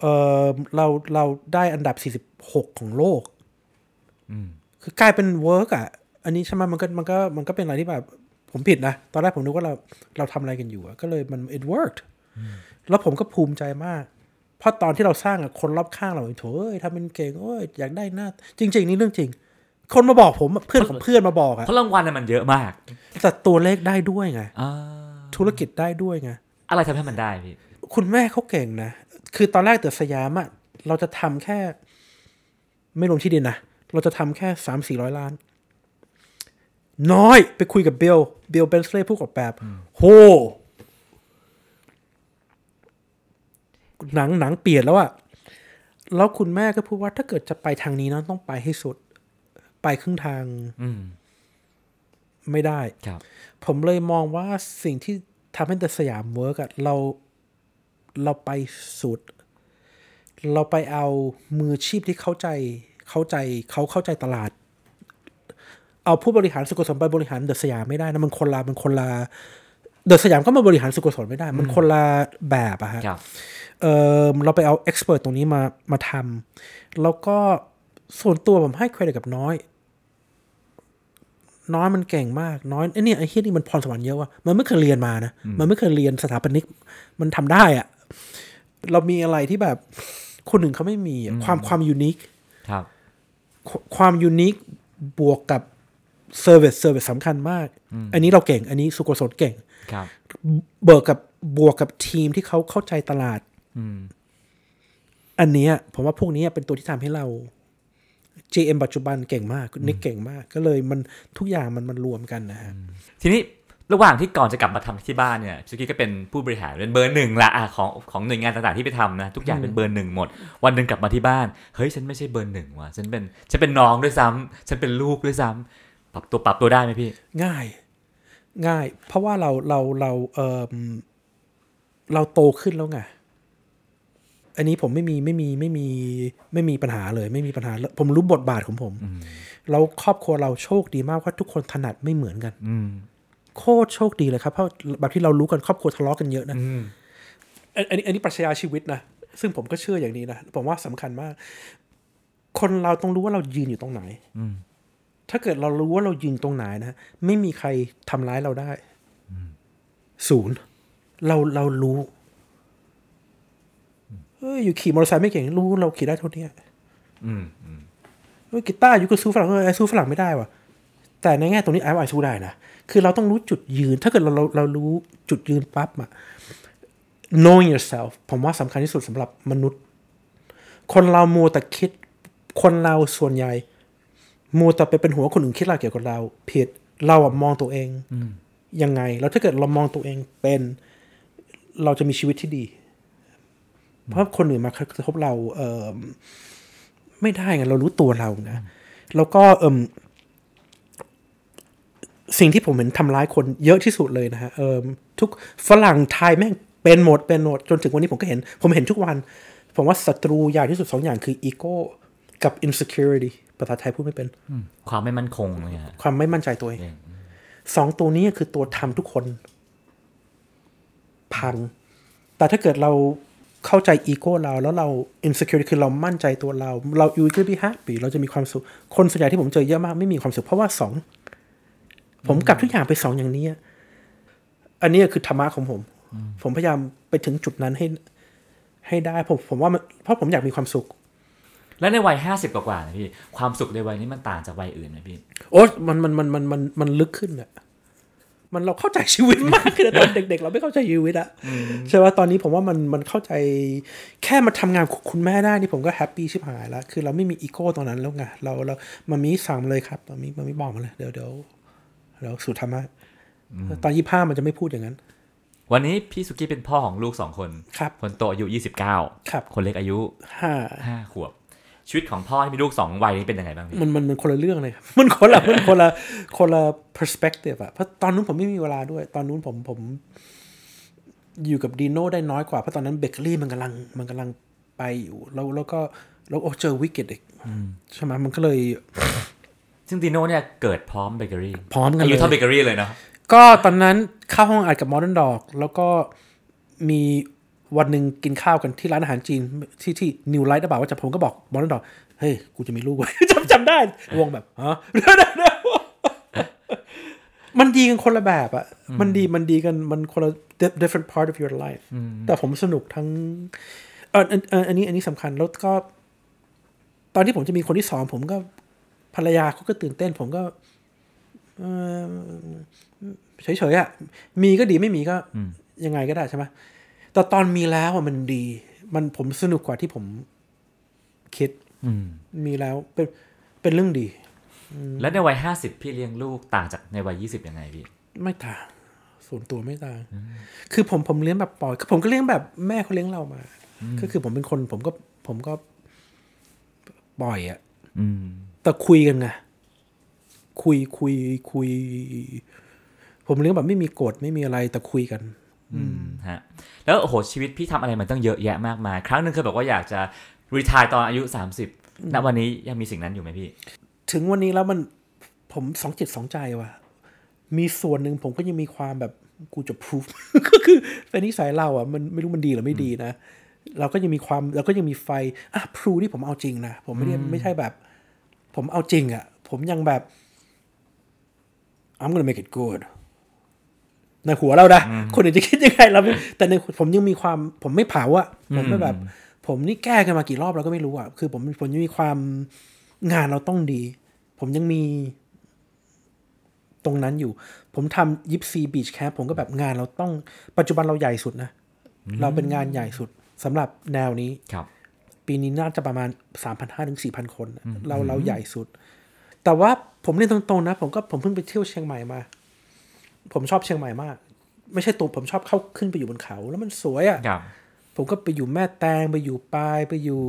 เออเราเราได้อันดับ 46 ของโลกคือกลายเป็น work อะ อันนี้ใช่ไหมมันก็มันก็มันก็เป็นอะไรที่แบบผมผิดนะ ตอนแรกผมนึกว่าเราเราทำอะไรกันอยู่อะก็เลยมัน it worked แล้วผมก็ภูมิใจมาก เพราะตอนที่เราสร้างอะคนรอบข้างเราโถ่เอ้ยทำเป็นเก่งโอ้ยอยากได้หน้า จริง ๆ นี่เรื่องจริง คนมาบอกผมอะเพื่อนของเพื่อนมาบอกอะเพราะรางวัลน่ะมันเยอะมากแต่ตัวเลขได้ด้วยไงอ่าธุรกิจได้ด้วยไงอะไรทำให้มันได้พี่คุณแม่เขาเก่งนะคือตอนแรกเดอะสยามอะเราจะทำแค่ ไม่รวมที่ดินนะเราจะทำแค่สามสี่ร้อยล้าน น้อยไปคุยกับเบลเบลเบนสเลย์ผู้ออกแบบโหหนังหนังเปลี่ยนแล้วอะแล้วคุณแม่ก็พูดว่าถ้าเกิดจะไปทางนี้นะต้องไปให้สุด ไปครึ่งทางอืมไม่ได้ครับ ผมเลยมองว่าสิ่งที่ทำให้ The Siam work อะเราเราไปสุด เราไปเอามืออาชีพที่เข้าใจ เข้าใจเขาเข้าใจตลาด เอาผู้บริหารสุโกศลไปบริหาร The Siam ไม่ได้นะมันคนละมันคนละ The Siam ก็มาบริหารสุโกศลไม่ได้ มันคนละแบบอะฮะครับเออเราไปเอา expert ตรงนี้มามาทำแล้วก็ส่วนตัวผมให้เครดิตกับน้อย น้อยมันเก่งมาก น้อยไอ้เนี่ยไอ้เฮียนี่มันพรสวรรค์เยอะว่ะมันไม่เคยเรียนมานะมันไม่เคยเรียนสถาปนิกมันทำได้อะเรามีอะไรที่แบบคนอื่นเขาไม่มีอะความความ unique ครับความ unique บวกกับ service service สำคัญมาก อันนี้เราเก่ง อันนี้สุโกศลเก่งครับเบิกกับบวกกับทีมที่เขาเข้าใจตลาดอันเนี้ยผมว่าพวกนี้เป็นตัวที่ทำให้เรา GM ปัจจุบันเก่งมากนิกเก่งมาก ก็เลยมันทุกอย่างมันมันรวมกันนะฮะทีนี้ระหว่างที่ก่อนจะกลับมาทำที่บ้านเนี่ยสุกี้ก็เป็นผู้บริหารเป็นเบอร์หนึ่งละอะของของหน่วยงานต่างๆที่ไปทำนะทุกอย่างเป็นเบอร์หนึ่งหมด วันหนึ่งกลับมาที่บ้าน เฮ้ยฉันไม่ใช่เบอร์หนึ่งว่ะฉันเป็นฉันเป็นน้องด้วยซ้ำฉันเป็นลูกด้วยซ้ำ ปรับตัวปรับตัวได้ไหมพี่ ง่าย ง่าย เพราะว่าเราเราเราเออเราโตขึ้นแล้วไงอันนี้ผมไม่มีไม่มีไม่มีไม่มีปัญหาเลย ไม่มีปัญหาเลยผมรู้บทบาทของผมแล้วครอบครัวเราโชคดีมากว่าทุกคนถนัดไม่เหมือนกันอืมโคตรโชคดีเลยครับ เพราะแบบที่เรารู้กันครอบครัวทะเลาะกันเยอะนะอืมอันอันนี้อันนี้ปรัชญาชีวิตนะซึ่งผมก็เชื่ออย่างนี้นะผมว่าสำคัญมาก คนเราต้องรู้ว่าเรายืนอยู่ตรงไหนอืม ถ้าเกิดเรารู้ว่าเรายืนตรงไหนนะ ไม่มีใครทำร้ายเราได้ศูนย์เราเรารู้เฮ้ยอยู่ขี่มอเตอร์ไซค์ไม่เก่งรู้เราขี่ได้เท่านี้อืมอืมเฮ้ยกีตาร์อยู่ก็สู้ฝรั่งเออไอสู้ฝรั่งไม่ได้ว่ะ แต่ในแง่ตรงนี้ไอ้ไอ้สู้ได้นะคือเราต้องรู้จุดยืน ถ้าเกิดเราเราเรารู้จุดยืนปั๊บอะ knowing yourself ผมว่าสำคัญที่สุดสำหรับมนุษย์ คนเรามัวแต่คิด คนเราส่วนใหญ่ มัวแต่ไปเป็นหัวคนอื่นคิดอะไรเกี่ยวกับเรา ผิดเราอะมองตัวเองยังไง แล้วถ้าเกิดเรามองตัวเองเป็น เราจะมีชีวิตที่ดี เพราะคนอื่นมากระทบเรา เออไม่ได้ไงเรารู้ตัวเรานะแล้วก็เอมสิ่งที่ผมเห็นทำร้ายคนเยอะที่สุดเลยนะฮะเออทุกฝรั่งไทยแม่งเป็นหมดเป็นหมดจนถึงวันนี้ผมก็เห็น ผมเห็นทุกวัน ผมว่าศัตรูใหญ่ที่สุดสองอย่างคืออีโก้กับ insecurity ภาษาไทยพูดไม่เป็นความไม่มั่นคงเนี่ยฮะความไม่มั่นใจตัวเองเองสองตัวนี้คือตัวทำทุกคน พัง แต่ถ้าเกิดเราเข้าใจอีโก้เรา แล้วเรา insecurity คือเรามั่นใจตัวเรา เรา you will be happy เราจะมีความสุข คนส่วนใหญ่ที่ผมเจอเยอะมากไม่มีความสุข เพราะว่าสอง ผมกลับทุกอย่างไปสองอย่างนี้อะอันนี้คือธรรมะของผม ผมพยายามไปถึงจุดนั้นให้ให้ได้ผมผมว่ามันเพราะผมอยากมีความสุข แล้วในวัยห้าสิบกว่าๆนะพี่ความสุขในวัยนี้มันต่างจากวัยอื่นไหมพี่โอ้มันมันมันมันมันมันลึกขึ้นอะมันเราเข้าใจชีวิตมากขึ้นอะตอนเด็ก ๆ เราไม่เข้าใจชีวิตอะใช่ไหมตอนนี้ผมว่ามันมันเข้าใจแค่มาทำงานกับคุณแม่ได้นี่ผมก็แฮปปี้ชิบหายแล้วคือเราไม่มีอีโก้ตรงนั้นแล้วไงเราเรามามีสั่งมาเลยครับมามีมามีบอกมาเลยเดี๋ยวเดี๋ยวเดี๋ยวสู่ธรรมะตอนยี่ห้ามันจะไม่พูดอย่างนั้นวันนี้พี่สุกี้เป็นพ่อของลูกสองคน ครับ คนโตอายุยี่สิบเก้าครับ คนเล็กอายุห้าห้าขวบ ชีวิตของพ่อที่มีลูกสองวัยนี้เป็นยังไงบ้างพี่มันมันมันคนละเรื่องเลยครับมันคนละมันคนละคนละ perspective อะเพราะตอนนู้นผมไม่มีเวลาด้วย ตอนนู้นผมผม อยู่กับดีโน่ได้น้อยกว่า เพราะตอนนั้นเบเกอรี่มันกำลังมันกำลังไปอยู่แล้วแล้วก็แล้วโอ้เจอวิกฤตอีกใช่ไหมมันก็เลย ซึ่งดิโน่เนี่ยเกิดพร้อมเบเกอรี่พร้อมกันอายุเท่าเบเกอรี่เลยเนาะก็ตอนนั้นเข้าห้องอัดกับ Modern Dog แล้วก็มี วันหนึ่งกินข้าวกันที่ร้านอาหารจีนที่ที่ New Light หรือเปล่าว่าจะผมก็บอก Modern Dog เฮ้ย กูจะมีลูกว่ะจำจำได้ วงแบบฮะมันดีกันคนละแบบอะมันดีมันดีกันมันคนละ different part of your life แต่ผมสนุกทั้งเอออันอันอันนี้อันนี้สำคัญแล้วก็ ตอนที่ผมจะมีคนที่สองผมก็ภรรยาเขาก็ตื่นเต้น ผมก็เอ่อเฉยๆอะมีก็ดีไม่มีก็ยังไงก็ได้ใช่ไหม แต่ตอนมีแล้วอะมันดี มันผมสนุกกว่าที่ผมคิดอืมมีแล้วเป็นเป็นเรื่องดี แล้วในวัยห้าสิบพี่เลี้ยงลูกต่างจากในวัยยี่สิบยังไงพี่ ไม่ต่างส่วนตัวไม่ต่าง คือผมผมเลี้ยงแบบปล่อยคือผมก็เลี้ยงแบบแม่เขาเลี้ยงเรามา ก็คือผมเป็นคนผมก็ผมก็ปล่อยอะอืมแต่คุยกันไงคุยคุยคุย ผมเลี้ยงแบบไม่มีกฎไม่มีอะไรแต่คุยกันอืม ฮะแล้วโอ้โหชีวิตพี่ทำอะไรมันตั้งเยอะแยะมากมาย ครั้งหนึ่งเคยบอกว่าอยากจะรีทายตอนอายุ 30ณวันนี้ยังมีสิ่งนั้นอยู่ไหมพี่ ถึงวันนี้แล้วมันผมสองจิตสองใจว่ะ มีส่วนหนึ่งผมก็ยังมีความแบบกูจะ proof ก็คือเป็นนิสัยเราอะมันไม่รู้มันดีหรือไม่ดีนะ เราก็ยังมีความเราก็ยังมีไฟอะพรูที่ผมเอาจริงนะ ผมไม่ได้ไม่ใช่แบบ ผมเอาจริงอะ ผมยังแบบ I'm gonna make it good ในหัวเรานะคนอื่นจะคิดยังไงเราไม่แต่ในผมยังมีความผมไม่เผาอะผมไม่แบบ ผมนี่แก้กันมากี่รอบเราก็ไม่รู้อะคือผมผมยังมีความงานเราต้องดี ผมยังมีตรงนั้นอยู่ ผมทำยิปซีบีชแคมป์ผมก็แบบงานเราต้อง ปัจจุบันเราใหญ่สุดนะ เราเป็นงานใหญ่สุดสำหรับแนวนี้ครับปีนี้น่าจะประมาณสามพันห้าถึงสี่พันคนน่ะเราเราใหญ่สุด แต่ว่าผมเรียนตรงๆนะ ผมก็ผมเพิ่งไปเที่ยวเชียงใหม่มา ผมชอบเชียงใหม่มาก ไม่ใช่ตัวผมชอบเข้าขึ้นไปอยู่บนเขา แล้วมันสวยอะ่ะครับผมก็ไปอยู่แม่แตงไปอยู่ปายไปอยู่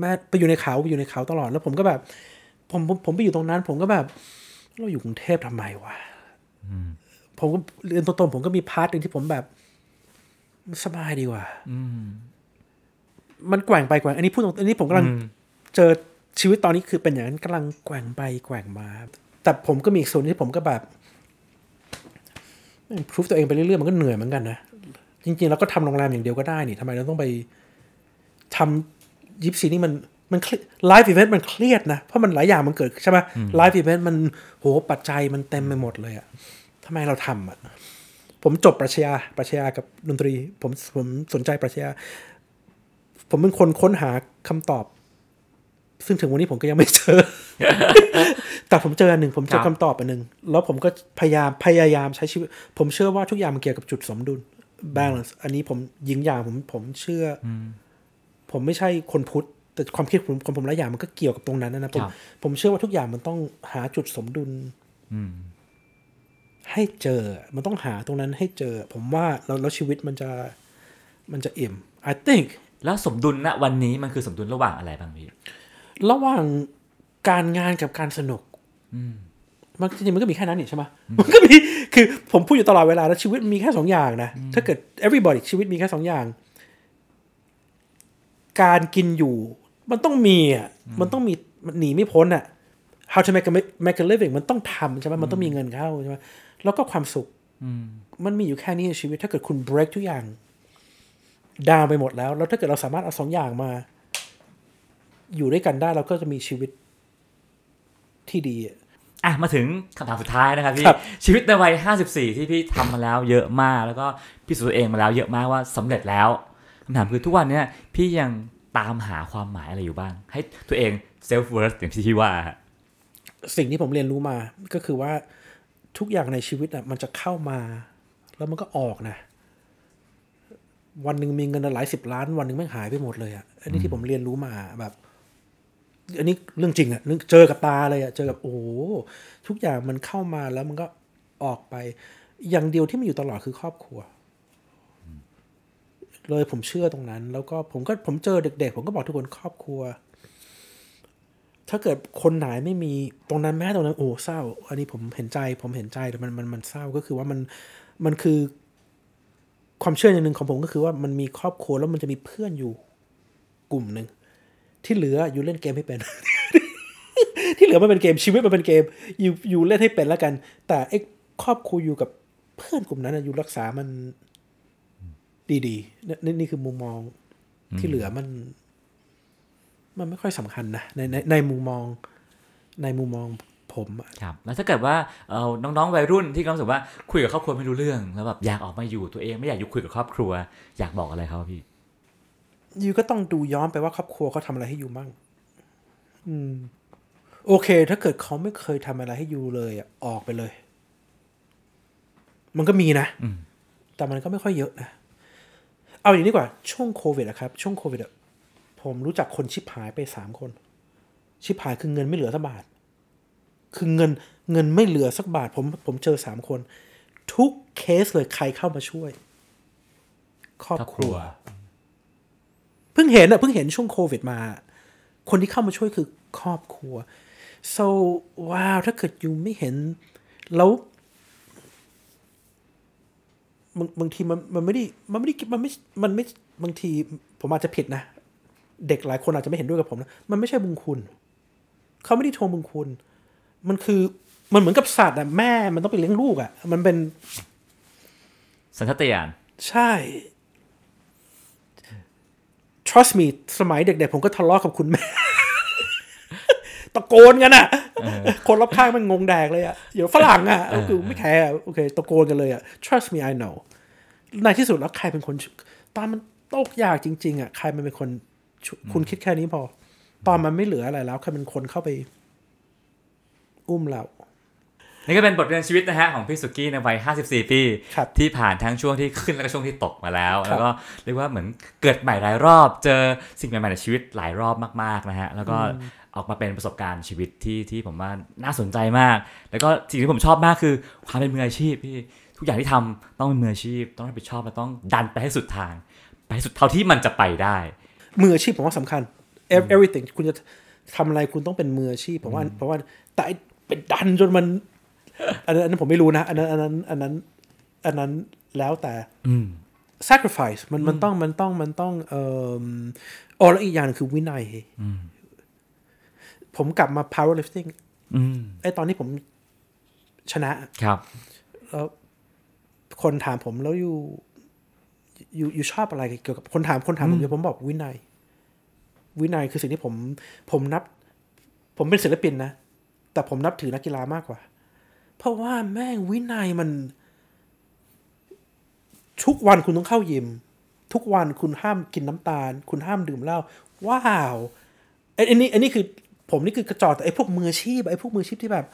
แม่ไปอยู่ในเขาไปอยู่ในเขาตลอดแล้วผมก็แบบ ผมผมผมไปอยู่ตรงนั้น ผมก็แบบ เราอยู่กรุงเทพทำไมวะผมก็เรียนตรงๆผมก็มี part หนึ่งที่ผมแบบสบายดีกว่า อืมมันแกว่งไปแกว่งอันนี้พูดตรงอันนี้ผมกำลังอืมเจอชีวิตตอนนี้คือเป็นอย่างนั้นกำลังแกว่งไปแกว่งมา แต่ผมก็มีอีกส่วนที่ผมก็แบบ prove ตัวเองไปเรื่อยๆมันก็เหนื่อยเหมือนกันนะจริงๆเราก็ทำโรงแรมอย่างเดียวก็ได้นี่ทำไมเราต้องไปทำ Gypsy นี่มันมัน live event มันเครียดนะ เพราะมันหลายอย่างมันเกิดใช่ไหม live event มันโหปัจจัยมันเต็มไปหมดเลยอะทำไมเราทำอะผมจบปรัชญาปรัชญากับดนตรี ผมผมสนใจปรัชญาผมเป็นคนค้นหาคำตอบ ซึ่งถึงวันนี้ผมก็ยังไม่เจอ แต่ผมเจออันหนึ่งผมเจอครัคำบตอบอันหนึ่งแล้วผมก็พยายามพยายามใช้ชีวิต ผมเชื่อว่าทุกอย่างมันเกี่ยวกับจุดสมดุล balance อันนี้ผมยิงอย่างผมผมเชื่ออผมไม่ใช่คนพุทธแต่ความคิดผมของผมหลายอย่างมันก็เกี่ยวกับตรงนั้นนะผมครับผมเชื่อว่าทุกอย่างมันต้องหาจุดสมดุลอืมให้ให้เจอ มันต้องหาตรงนั้นให้เจอ ผมว่าแล้วแล้วชีวิตมันจะมันจะอิ่ม I think แล้วสมดุลณวันนี้มันคือสมดุลระหว่างอะไรบ้างพี่ ระหว่างการงานกับการสนุกมันจริงๆมันก็มีแค่นั้นนี่ใช่ไหมมันก็มีคือผมพูดอยู่ตลอดเวลาแล้วชีวิตมีแค่สองอย่างนะถ้าเกิด everybody ชีวิตมีแค่สองอย่าง การกินอยู่ มันต้องมีอะมันต้องมีมันหนีไม่พ้นอะ how to make a make a living มันต้องทำใช่ไหมมันต้องมีเงินเข้าใช่ไหมแล้วก็ความสุขมันมีอยู่แค่นี้ในชีวิต ถ้าเกิดคุณ break ทุกอย่างดาวไปหมดแล้ว แล้วถ้าเกิดเราสามารถเอาสองอย่างมา อยู่ด้วยกันได้เราก็จะมีชีวิตที่ดีอะอะมาถึงคำถามสุดท้ายนะครับพี่ครับชีวิตในวัย 54 ที่พี่ทำมาแล้วเยอะมาก แล้วก็พี่สูจน์ตัวเองมาแล้วเยอะมากว่าสำเร็จแล้วคำถามคือทุกวันเนี้ยพี่ยังตามหาความหมายอะไรอยู่บ้าง ให้ตัวเอง self worth อย่างที่พี่ว่าฮะสิ่งที่ผมเรียนรู้มาก็คือว่าทุกอย่างในชีวิตอะมันจะเข้ามา แล้วมันก็ออกนะ วันหนึ่งมีเงินหลายสิบล้าน วันหนึ่งแม่งหายไปหมดเลยอะอันนี้ที่ผมเรียนรู้มาแบบ อันนี้เรื่องจริงอะเรื่องเจอกับตาเลยอะเจอกับโอ้ทุกอย่างมันเข้ามาแล้วมันก็ออกไป อย่างเดียวที่มันอยู่ตลอดคือครอบครัว เลยผมเชื่อตรงนั้น แล้วก็ผมก็ผมเจอเด็ก ๆ ผมก็บอกทุกคนครอบครัว ถ้าเกิดคนไหนไม่มีตรงนั้นแม้ตรงนั้นโอ้เศร้า อันนี้ผมเห็นใจผมเห็นใจแต่มันมันมันเศร้าก็คือว่ามันมันคือความเชื่ออย่างหนึ่งของผมก็คือว่ามันมีครอบครัวแล้วมันจะมีเพื่อนอยู่กลุ่มหนึ่ง ที่เหลืออยู่เล่นเกมให้เป็น ที่เหลือมันเป็นเกมชีวิตมันเป็นเกม อยู่อยู่เล่นให้เป็นแล้วกัน แต่ไอ้ครอบครัวอยู่กับเพื่อนกลุ่มนั้นอยู่รักษามันดีๆนี่นี่นี่คือมุมมองที่เหลือมัน มันไม่ค่อยสำคัญนะในในในมุมมอง ในมุมมองผมครับแล้วถ้าเกิดว่าเออน้องๆวัยรุ่นที่กำลังรู้สึกว่าคุยกับครอบครัวไม่รู้เรื่อง แล้วแบบอยากออกมาอยู่ตัวเองไม่อยากอยู่คุยกับครอบครัว อยากบอกอะไรเขาพี่ ยูก็ต้องดูย้อนไปว่าครอบครัวเขาทำอะไรให้ยูมั่ง อืม โอเค ถ้าเกิดเขาไม่เคยทำอะไรให้ยูเลยอะออกไปเลย มันก็มีนะแต่มันก็ไม่ค่อยเยอะนะเอาอย่างนี้ดีกว่า ช่วงโควิดอะครับ ช่วงโควิดอะผมรู้จักคนชิบหายไปสามคน ชิบหายคือเงินไม่เหลือสักบาท คือเงินเงินไม่เหลือสักบาท ผมผมเจอสามคน ทุกเคสเลยใครเข้ามาช่วย ครอบครัวเพิ่งเห็นอะเพิ่งเห็นช่วงโควิดมา คนที่เข้ามาช่วยคือครอบครัว so ว้าว ถ้าเกิดยูไม่เห็น แล้วบางบางทีมันมันไม่ได้มันไม่ได้มันไม่มันไม่บางทีผมอาจจะผิดนะ เด็กหลายคนอาจจะไม่เห็นด้วยกับผมนะ มันไม่ใช่บุญคุณ เขาไม่ได้ทวงบุญคุณ มันคือมันเหมือนกับสัตว์อะแม่มันต้องไปเลี้ยงลูกอะมันเป็นสัญชาตญาณใช่ trust me สมัยเด็กๆผมก็ทะเลาะกับคุณแม่ตะโกนกันอะคนรอบข้างมันงงแดกเลยอะเดี๋ยวฝรั่งอะก็คือไม่แคร์อะโอเคตะโกนกันเลยอะ trust me I know ในที่สุดแล้วใครเป็นคนช่วยตอนมันตกยากจริง ๆอะใครมันเป็นคนช่วยคุณคิดแค่นี้พอ ตอนมันไม่เหลืออะไรแล้วใครเป็นคนเข้าไป อุ้มเรา นี่ก็เป็นบทเรียนชีวิตนะฮะของพี่สุกี้ในวัย 54 ปีครับที่ผ่านทั้งช่วงที่ขึ้นแล้วก็ช่วงที่ตกมาแล้วครับแล้วก็เรียกว่าเหมือนเกิดใหม่หลายรอบ เจอสิ่งใหม่ๆในชีวิตหลายรอบมากๆนะฮะแล้วก็ออกมาเป็นประสบการณ์ชีวิตที่ที่ผมว่าน่าสนใจมาก แล้วก็สิ่งที่ผมชอบมากคือความเป็นมืออาชีพพี่ทุกอย่างที่ทำต้องเป็นมืออาชีพ ต้องรับผิดชอบและต้องดันไปให้สุดทาง ไปให้สุดเท่าที่มันจะไปได้ มืออาชีพผมว่าสำคัญ Ev- everything คุณจะทำอะไรคุณต้องเป็นมืออาชีพผมว่าเพราะว่าแต่ไอ้เป็นดันจนมัน อันนั้นอันนั้นผมไม่รู้นะ อันนั้นอันนั้นอันนั้นอันนั้นแล้วแต่อืม sacrifice มันมันต้องมันต้องมันต้องเอ่ออ๋อแล้วอีกอย่างหนึ่งคือวินัยผมกลับมา powerlifting อืมไอ้ตอนที่ผมชนะครับแล้วคนถามผมแล้วอยู่อยู่อยู่ชอบอะไรเกี่ยวกับคนถามคนถามผมเดี๋ยวผมบอกวินัย วินัยคือสิ่งที่ผม ผมนับ ผมเป็นศิลปินนะ แต่ผมนับถือนักกีฬามากกว่า เพราะว่าแม่งวินัยมัน ทุกวันคุณต้องเข้ายิม ทุกวันคุณห้ามกินน้ำตาล คุณห้ามดื่มเหล้าว้าวไอ้ไอันนี้อันนี้คือผมนี่คือกระจอกแต่ไอ้พวกมืออาชีพไอ้พวกมืออาชีพที่แบบ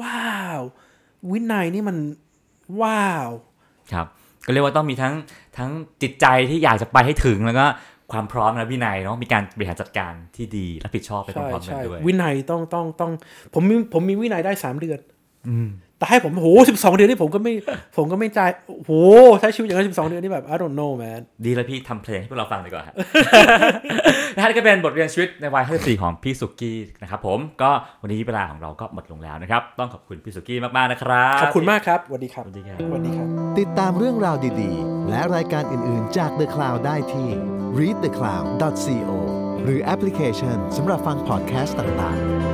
ว้าว วินัยนี่มันว้าว ครับ ก็เรียกว่าต้องมีทั้งทั้งจิตใจที่อยากจะไปให้ถึงแล้วก็ความพร้อมและวินัยเนาะมีการบริหารจัดการที่ดีรับผิดชอบไปพใช่ร้อมๆกันใช่ด้วยวินัยต้องต้องต้อง ผมมีผมมีวินัยได้สามเดือน อืม แต่ให้ผมโหสิบสองเดือนนี่ผมก็ไม่ ผมก็ไม่จ่ายโหใช้ชีวิตอย่างนั้นสิบสองเดือนนี่แบบ I don't know man ดีแล้วพี่ทำเพลงให้พวกเราฟังดีกว่าฮะนะฮะนี่ก็เป็นบทเรียนชีวิตในวัย54ของพี่สุกี้นะครับผมก็วันนี้เวลาของเราก็หมดลงแล้วนะครับ ต้องขอบคุณพี่สุกี้มาก ๆ นะครับขอบคุณมากครับสวัสดีครับสวัสดีครับสวัสดีครับ ติดตามเรื่องราวดีๆ และรายการอื่นๆจาก The Cloud ได้ที่ readthecloud.co หรือแอปพลิเคชันสำหรับฟังพอดแคสต์ต่างๆ